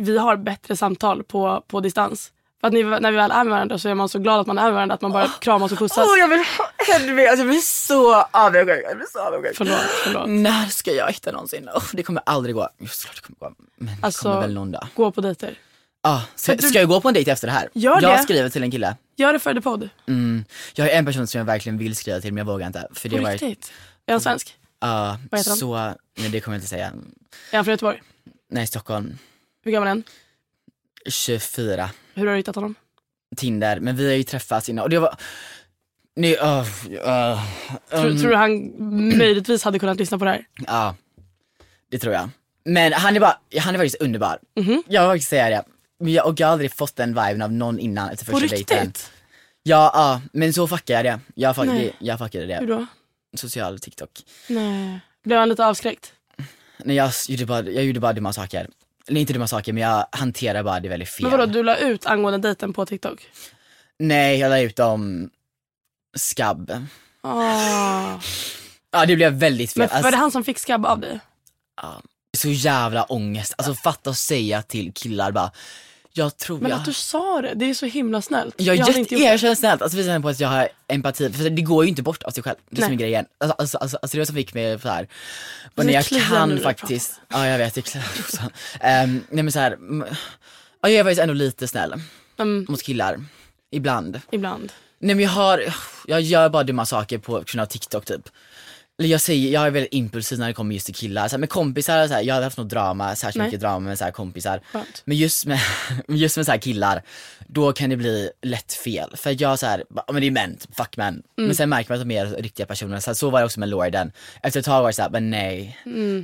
vi har bättre samtal på, på distans. För att ni, när vi väl är med varandra så är man så glad att man är med varandra att man bara kramas och pussas. Åh jag vill ha ännu mer, alltså, jag blir så avundsjuk. Jag blir så avundsjuk. Förlåt, förlåt. När ska jag hitta någonsin? Oh, det kommer aldrig gå. Jo, såklart det kommer gå. Men det Alltså- kommer väl någon dag. Gå på dejter. Ah, ska, du- ska jag gå på en dejt efter det här? Gör jag det. skriver till en kille. Gör det för The Podd. Mm. Jag har en person som jag verkligen vill skriva till men jag vågar inte. För det På varit, riktigt. Är han svensk? ja, Vad heter han? så, nej det kommer jag inte säga. Är han från Göteborg? Nej Stockholm, Hur gammal är han? 24, Hur har du hittat honom? Tinder, men vi har ju träffats innan och det var, nej, uh, uh, Tror, tror du han möjligtvis hade kunnat lyssna på det här? Ja, det tror jag. Men han är bara, han är faktiskt underbar. Mhm. Jag vill faktiskt säga det. Men jag, och jag har aldrig fått den viben av någon innan efter första dejten. Ja, ja, men så fuckade jag det. Jag, fuck, Nej. det, jag fuckade Hur det. då? Social TikTok. Nej. Blev han lite avskräckt? Nej, jag, gjorde bara, jag gjorde bara dumma saker. Eller inte dumma saker men jag hanterar bara det väldigt fel. Men vadå, du la ut angående dejten på TikTok? Nej, jag la ut om skabb. Ah. Ja det blev väldigt fel. Men var Alltså, det han som fick skabb av dig? ja, så jävla ångest. Alltså fatta att säga till killar bara, jag tror Men jag... att du sa det, det är så himla snällt. Jag hade är inte gjort jätteerkänt snällt, alltså visar på att jag har empati, för det går ju inte bort av sig själv. Det är som Nej. är grejen. Alltså, alltså, alltså, alltså det var som fick mig så här. Men jag kan faktiskt, ja jag vet, det kliar också. Um, nej men så här, ja, jag är faktiskt ändå lite snäll Mm, mot killar. Ibland. ibland. Nej men jag har, jag gör bara dumma saker på grund av TikTok typ. Eller jag säger, jag är väldigt impulsiv när det kommer just till killar. Så här, med kompisar, så här, jag har haft något drama, särskilt Nej. mycket drama med så här, kompisar. Skönt. Men just med, just med så här killar, då kan det bli lätt fel. För jag så här, bara, men det är män, fuck män. Mm. Men sen märker man att de är riktiga personer. Så, här, så var det också med Lorden. Efter ett tag var det såhär, men nej,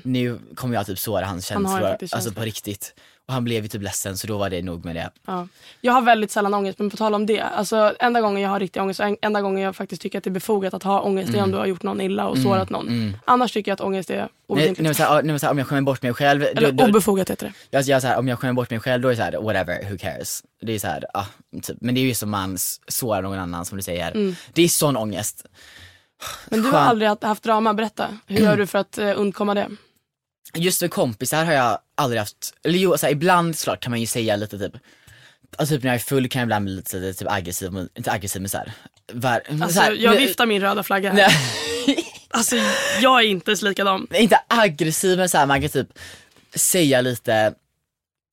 nu kommer jag typ såra hans Mm. Känslor. faktiskt Alltså på riktigt. Och han blev ju typ ledsen så då var det nog med det. Ja. Jag har väldigt sällan ångest, men på tal om det. Alltså, enda gången jag har riktig ångest och en- enda gången jag faktiskt tycker att det är befogat att ha ångest är om du har gjort någon illa och sårat någon. mm. Annars tycker jag att ångest är Nej, obegripligt. nej, nej, men så här, om jag skämmer bort mig själv, Eller då, då, obefogat heter det. jag, jag, så här, om jag skämmer bort mig själv då är det så här, whatever, who cares. Det är så här, ah, typ. Men det är ju som man sårar någon annan som du säger. Mm. Det är sån ångest. Men du har aldrig haft, drama, berätta. Hur gör du för att uh, undkomma det? Just för kompisar har jag aldrig haft, eller jo, så här, ibland såklart kan man ju säga lite typ Alltså typ när jag är full kan jag ibland bli lite typ aggressiv, men- inte aggressiv men såhär, Alltså, så jag viftar min röda flagga här. Alltså, jag är inte likadan. inte aggressiv men såhär, man kan typ säga lite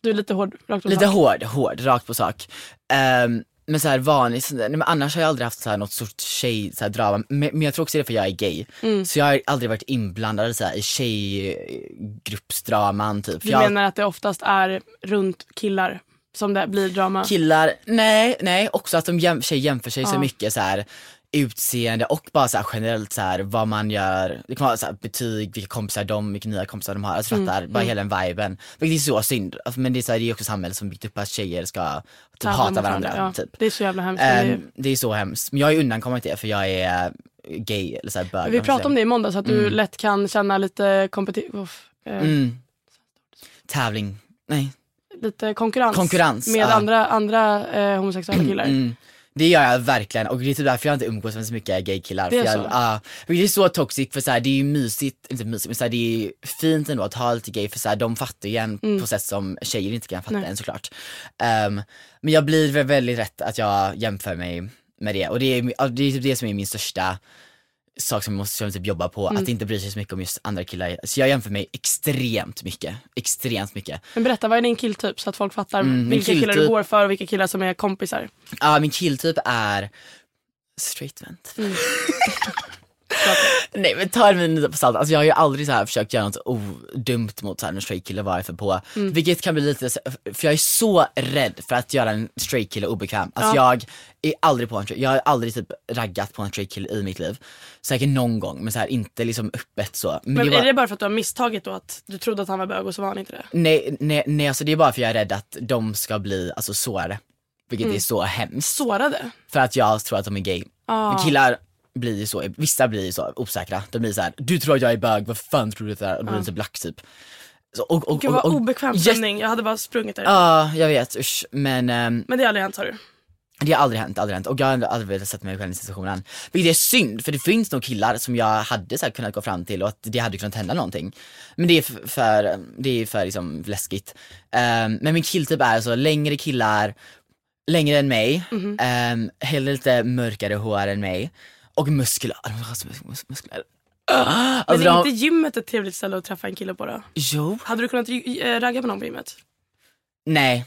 Du är lite hård, rakt på Lite sak. hård, hård, rakt på sak. Ehm, men så här vanligt, så- nej, men annars har jag aldrig haft så här något stort tjej så här, drama. Men, men jag tror också det är för jag är gay. Mm. Så jag har aldrig varit inblandad så här, i tjejgruppsdraman typ. Du jag, menar att det oftast är runt killar som det blir drama? Killar, nej, nej, också att de jäm, tjejer jämför sig så Ja. mycket så här utseende och bara så här generellt så här vad man gör, det kan vara så här betyg, vilka kompisar de, vilka nya kompisar de har, alltså Mm, fattar, bara hela den viben. Vilket är så synd, Alltså, men det är, så här, det är också samhället som byggt upp att tjejer ska typ hata varandra. ja. Typ. Det är så jävla hemskt. men det är- så hemskt, men jag är undankommit det för jag är eh, gay eller så här bög. Vi pratade om det i måndags, att du Mm. lätt kan känna lite kompeti- uff, eh, Mm. Tävling, nej, lite konkurrens, konkurrens. med ja. andra, andra eh, homosexuella killar. Det gör jag verkligen och det är typ därför jag inte umgås med så mycket gaykillar. Det är för jag, så? för det är så toxic för så här, det är ju mysigt, inte mysigt men så här, det är fint ändå att ha lite gay för så här, de fattar ju en Mm. på sätt som tjejer inte kan fatta Nej. än såklart. Ehm, men jag blir väl väldigt rätt att jag jämför mig med det och det är, det är typ det som är min största sak som jag måste typ jobba på, Mm. att inte bry sig så mycket om just andra killar. Så jag jämför mig extremt mycket, extremt mycket. Men berätta, vad är din killtyp så att folk fattar Mm, vilka killar du killtyp- går för och vilka killar som är kompisar? Ja min killtyp är straight vent. Mm. Nej men ta det med en nypa salt, alltså jag har ju aldrig så här försökt göra något odumt mot så här en straight kille varför på. Mm. Vilket kan bli lite, för jag är så rädd för att göra en straight kille obekväm. Alltså Ja. jag är aldrig på en jag har aldrig typ raggat på en straight kille i mitt liv. Säkert någon gång men så här inte liksom öppet så. Men det är var- det bara för att du har misstagit då att du trodde att han var bög och så var han inte det? nej, nej, nej alltså det är bara för jag är rädd att de ska bli alltså sårade. Vilket Mm. är så hemskt. Sårade? För att jag tror att de är gay. Ah. Men killar blir ju så, vissa blir ju så osäkra. De blir så här: du tror att jag är bög, vad fan tror du det är? Och då blir de så black typ. Så, och, och, Gud vad och, och, obekväm Yes. stämning, jag hade bara sprungit där. Ja, jag vet usch. Men ehm, Men det har aldrig hänt sa du? det har aldrig hänt, aldrig hänt. Och jag har aldrig velat sätta mig själv i situationen. Vilket är synd, för det finns nog killar som jag hade så kunnat gå fram till och att det hade kunnat hända någonting. Men det är för, för det är för liksom läskigt. Ehm, men min killtyp är alltså längre killar, längre än mig, Mhm. um, hellre lite mörkare hår än mig och muskler. De har så mycket mus- muskler. Men Alltså, är inte gymmet ett trevligt ställe att träffa en kille på då? Jo, Hade du kunnat äh, ragga på någon på gymmet? nej.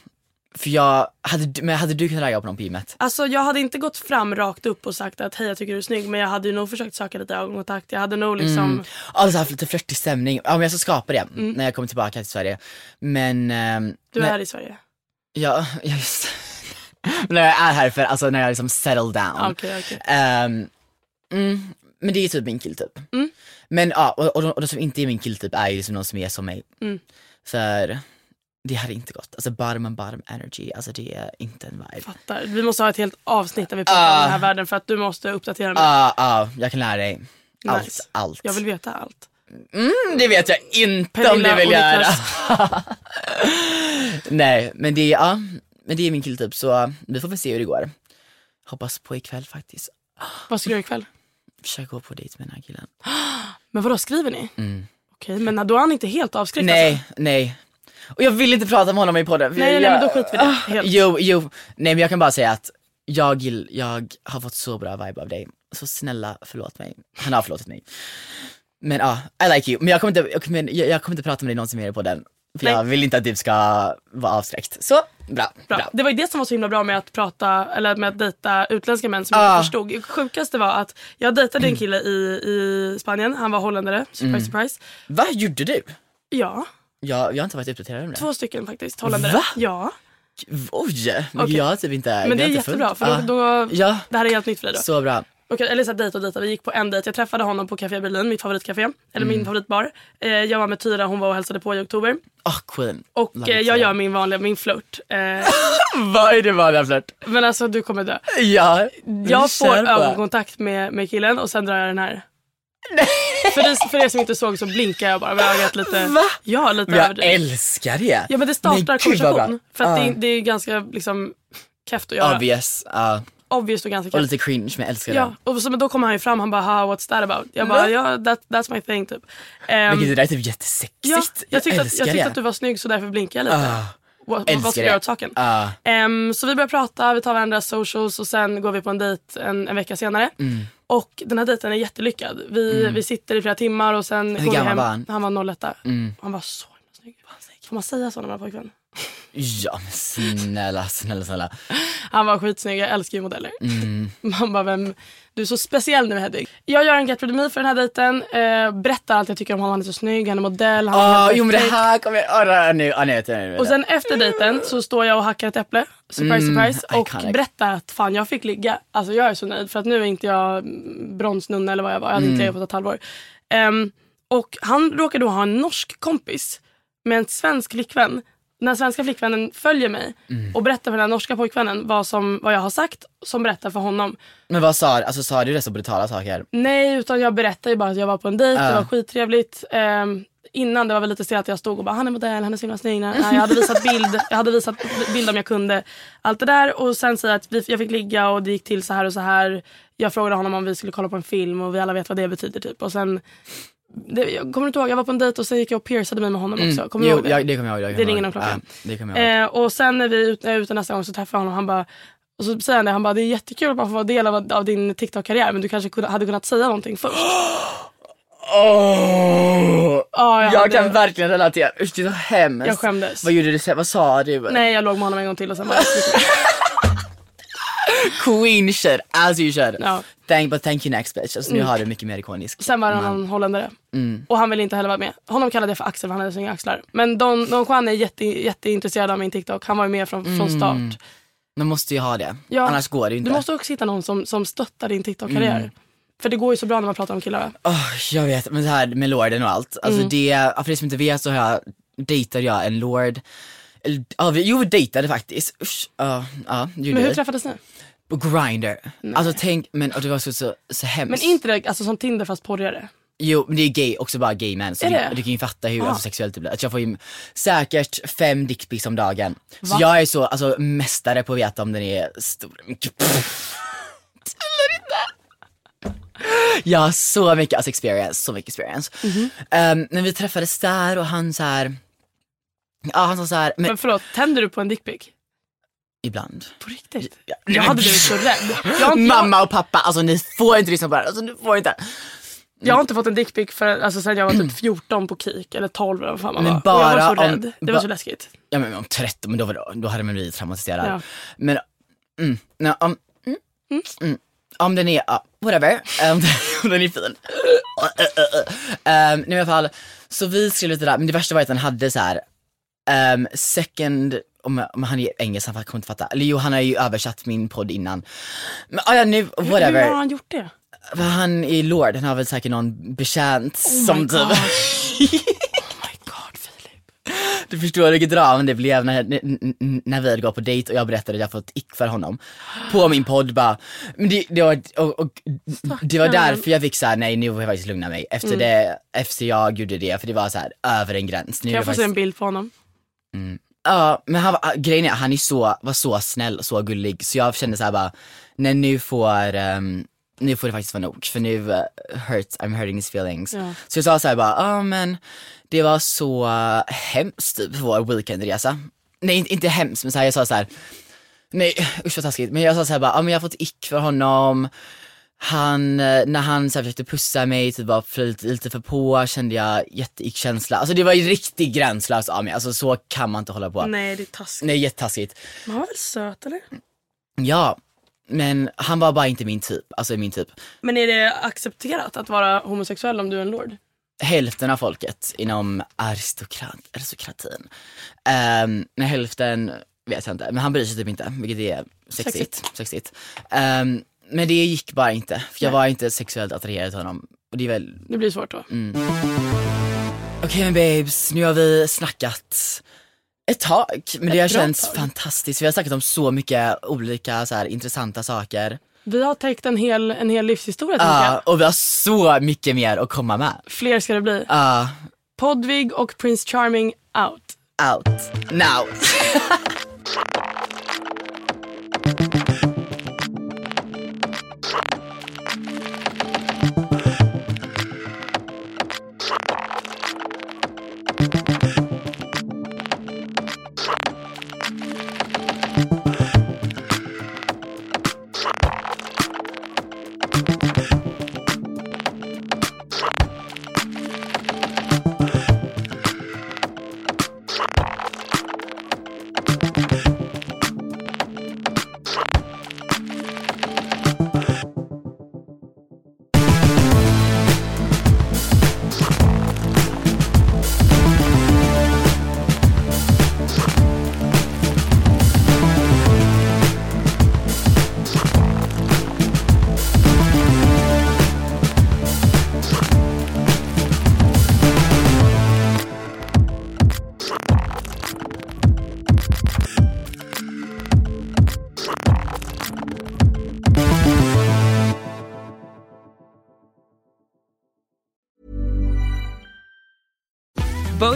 För jag, hade, du- men hade du kunnat ragga på någon på gymmet? Alltså jag hade inte gått fram rakt upp och sagt att hej jag tycker du är snygg men jag hade ju nog försökt söka lite ögonkontakt. Jag hade nog liksom, Mm. Ja, så här lite flörtig stämning. Ja men jag ska skapa det Mm. när jag kommer tillbaka till Sverige. Men, ehm, du är i Sverige. Ja, just När jag är här för, alltså när jag liksom settle down. Ah, Okej okej. Mm, men det är typ min killtyp. Mm. Men ja, och, och, de, och de som inte är min killtyp är ju liksom någon som är som mig. Mm. För det hade inte gått. Alltså and bottom energy, alltså det är inte en vibe. Fattar. Vi måste ha ett helt avsnitt där vi pratar Ah. om den här världen för att du måste uppdatera mig. Ja, ja, jag kan lära dig. Allt, Nice. allt. Jag vill veta allt. Mm, det vet jag inte om Pernilla du vill göra. Nej, men det är, ja, men det är min killtyp så vi får väl se hur det går. Hoppas på ikväll faktiskt. Vad ska du göra ikväll? Försök gå på dejt med den här killen. Men vadå skriver ni? Mm. Okej men då är han inte helt avskräckt Nej, alltså. nej. Och jag vill inte prata med honom i podden. Nej, jag, nej, men då skiter vi i det, helt. Jo, jo. Nej men jag kan bara säga att jag, jag har fått så bra vibe av dig. Så snälla förlåt mig. Han har förlåtit mig. Men ja, I like you. Men jag kommer inte, jag kommer, jag, jag kommer inte prata med dig någonsin mer på den. För Nej. jag vill inte att du ska vara avskräckt. Så, bra. Bra. bra. Det var ju det som var så himla bra med att prata, eller med att dejta utländska män som jag Ah. inte förstod. Det sjukaste var att jag dejtade en kille i, i Spanien, han var holländare, surprise Mm. surprise. Vad gjorde du? Ja, Jag, jag har inte varit uppdaterad om det. två stycken faktiskt holländare. Va? Ja, Oj, men Okej. jag har typ inte men det jag är jättebra följt. för då, Ah. då, Ja, det här är helt nytt för dig då. så bra. Okej, eller så dejt och dejta. Vi gick på en dejt. Jag träffade honom på Café Berlin, mitt favoritcafé. Eller Mm. min favoritbar. Eh, jag var med Tyra, hon var och hälsade på i oktober. Ah, queen. Och eh, jag gör min vanliga, min flört. Eh, Vad är det vanliga flört? men alltså du kommer dö. Ja, Jag får ögonkontakt med, med killen och sen drar jag den här. För, er, för er som inte såg så blinkar jag bara med ögat lite. Va? Ja, lite Men jag överdrivet. älskar det. Ja men det startar Men konversation. För att det, Ja. är- det är ganska liksom keft att göra. Obvious. ja. Obvious och ganska och keft. lite cringe men jag älskar Ja, det. och så, men då kommer han ju fram han bara ha what's that about? Jag bara ja that, that's my thing typ. Ehm, Men gud, det där är typ jättesexigt. ja, jag tyckte, att, älskar jag tyckte att du var snygg så därför blinkade jag lite. Ah, vad, vad ska jag göra det. åt saken? ah. Ehm, så vi börjar prata, vi tar varandras socials och sen går vi på en dejt en, en vecka senare. Mm. Och den här dejten är jättelyckad. Vi, vi sitter i flera timmar och sen går vi hem. var han? Han var 01. Mm. Han var så himla snygg. Får man säga så när man har pojkvän? Ja men snälla, snälla, snälla. Han var skitsnygg, jag älskar ju modeller. Mm. Man bara, vem, du är så speciell nu Hedvig. Jag gör en get me för den här dejten. Eh, berättar allt jag tycker om honom, han är så snygg, han är modell. Han är Ah, helt jo men det här kommer jag, oh, nu, ah, nej, nej, nej, Och sen efter dejten så står jag och hackar ett äpple, surprise Mm, surprise, och berättar att fan jag fick ligga. Alltså jag är så nöjd för att nu är inte jag mm, bronsnunna eller vad jag var. Jag hade Mm. inte legat på ett halvår. Ehm, och han råkar då ha en norsk kompis med en svensk flickvän. Den här svenska flickvännen följer mig Mm. och berättar för den här norska pojkvännen vad, som, vad jag har sagt som berättar för honom. Men vad sa du, alltså sa du det så brutala saker? Nej, utan jag berättar ju bara att jag var på en dejt, det Ja. var skittrevligt. Ehm, innan det var väl lite stelt att jag stod och bara han är modell, han är så himla snygg. Nej, jag hade visat bild, jag hade visat bild om jag kunde. Allt det där och sen säga att vi, jag fick ligga och det gick till så här och så här. Jag frågade honom om vi skulle kolla på en film och vi alla vet vad det betyder typ. Och sen, det, jag kommer inte ihåg, jag var på en dejt och sen gick jag och piercade mig med honom också. Kommer du Mm. jo, ihåg det? jag, det kommer jag ihåg. Det Det, jag ringer någon klocka. Ja, jag. Eh, och sen när vi ut- jag är ute nästa gång så träffar jag honom han bara och så säger han det, han bara det är jättekul att man får vara del av, av din TikTok-karriär men du kanske kunde, hade kunnat säga någonting först. Åh! Ja, jag, jag hade, kan verkligen relatera, usch det är så hemskt. jag skämdes. Vad gjorde du sen, vad sa du? Nej jag låg med honom en gång till och sen bara Queen shit, as you should. Ja. Thank, but thank you next bitch. Alltså, nu har du mycket mer ikonisk. Sen var det man. någon holländare. Mm. Och han ville inte heller vara med. Honom kallade jag för Axel för han hade så inga axlar. Men Don, Don Juan är jätte, jätteintresserad av min TikTok. Han var ju med från, från start. Man måste ju ha det, Ja. annars går det ju inte. Du måste också hitta någon som, som stöttar din TikTok-karriär. För det går ju så bra när man pratar om killar. Åh, jag vet, men det här med lorden och allt. Alltså Mm. det, för er som inte vet så har jag, dejtade jag en lord. Ja, vi, jo vi dejtade faktiskt. Usch, ja, ja, gjorde Men hur träffades ni? Grindr. Alltså tänk, men och det var så, så, så hemskt. Men inte det, alltså som Tinder fast porrigare? Jo, men det är gay, också bara gay män. Så du, du kan ju fatta hur Ah. alltså, sexuellt det blir. Att jag får ju säkert fem dickpics om dagen. Så Va? jag är så, alltså mästare på att veta om den är stor. Eller inte. Jag har så mycket alltså, experience, så mycket experience. Mhm. Ehm, men vi träffades där och han så här. ja han sa så här, men Men förlåt, tänder du på en dickpic? Ibland. På riktigt? Ja, Jag hade blivit så rädd. Jag jag, Mamma och pappa, alltså ni får inte lyssna på det här, alltså ni får inte. jag har inte fått en dickpic för, alltså, sen jag var typ 14 på Kik eller 12 eller vad fan man Men var. Och jag var bara så om- rädd. Det var så läskigt. Ja men om 13, men då, var det, då hade man blivit traumatiserad. Ja. Men, mm, nej, om, mm, mm, om den är, ja, whatever, om, den, om den är fin. um, I alla fall, så vi skrev lite där, men det värsta var att han hade så här um, second, om, om han är engelsk, han kommer inte fatta. Eller jo, han har ju översatt min podd innan. Men ah, ja, nu, Hur whatever. har han gjort det? Han är lord, han har väl säkert någon betjänt Oh som typ. Oh my god Filip. Du förstår vilket drama det blev när, när, vi hade gått på dejt och jag berättade att jag fått ick för honom. På min podd bara, men det, det, var, och, och, det var därför jag fick såhär, nej nu får jag faktiskt lugna mig. Efter det, efter jag gjorde det, för det var så här över en gräns. Nu Kan jag få se en faktiskt, bild på honom? Ja men han, var- grejen är, han är så, var så snäll och så gullig så jag kände så här bara, nej nu får, ehm, nu får det faktiskt vara nog för nu uh, hurt, I'm hurting his feelings. Ja. Så jag sa så här bara, ja men det var så hemskt typ vår weekendresa. Nej inte, hemskt men så här, jag sa så här. nej usch vad taskigt, men jag sa så här bara, ja men jag har fått ick för honom. Han, eh, när han så här, försökte pussa mig, typ bara lite, lite för på, kände jag jätteick-känsla. Alltså det var ju riktigt gränslöst av mig, alltså så kan man inte hålla på. Nej, det är taskigt. nej jättetaskigt. Men han var väl söt eller? Ja, men han var bara inte min typ, alltså min typ. Men är det accepterat att vara homosexuell om du är en lord? hälften av folket inom aristokrat, aristokratin. Um, hälften vet jag inte, men han bryr sig typ inte, vilket är sexigt. sexigt. Ehm, men det gick bara inte, för jag Nej. var inte sexuellt attraherad till honom. Och det är väl, Det blir svårt då. Mm. okej men babes, nu har vi snackat ett tag, men det har känts tag. fantastiskt. Vi har snackat om så mycket olika så här, intressanta saker. Vi har täckt en hel, en hel livshistoria Ja, jag. och vi har så mycket mer att komma med. Fler ska det bli. Ja, Podvig och Prince Charming out. out, now.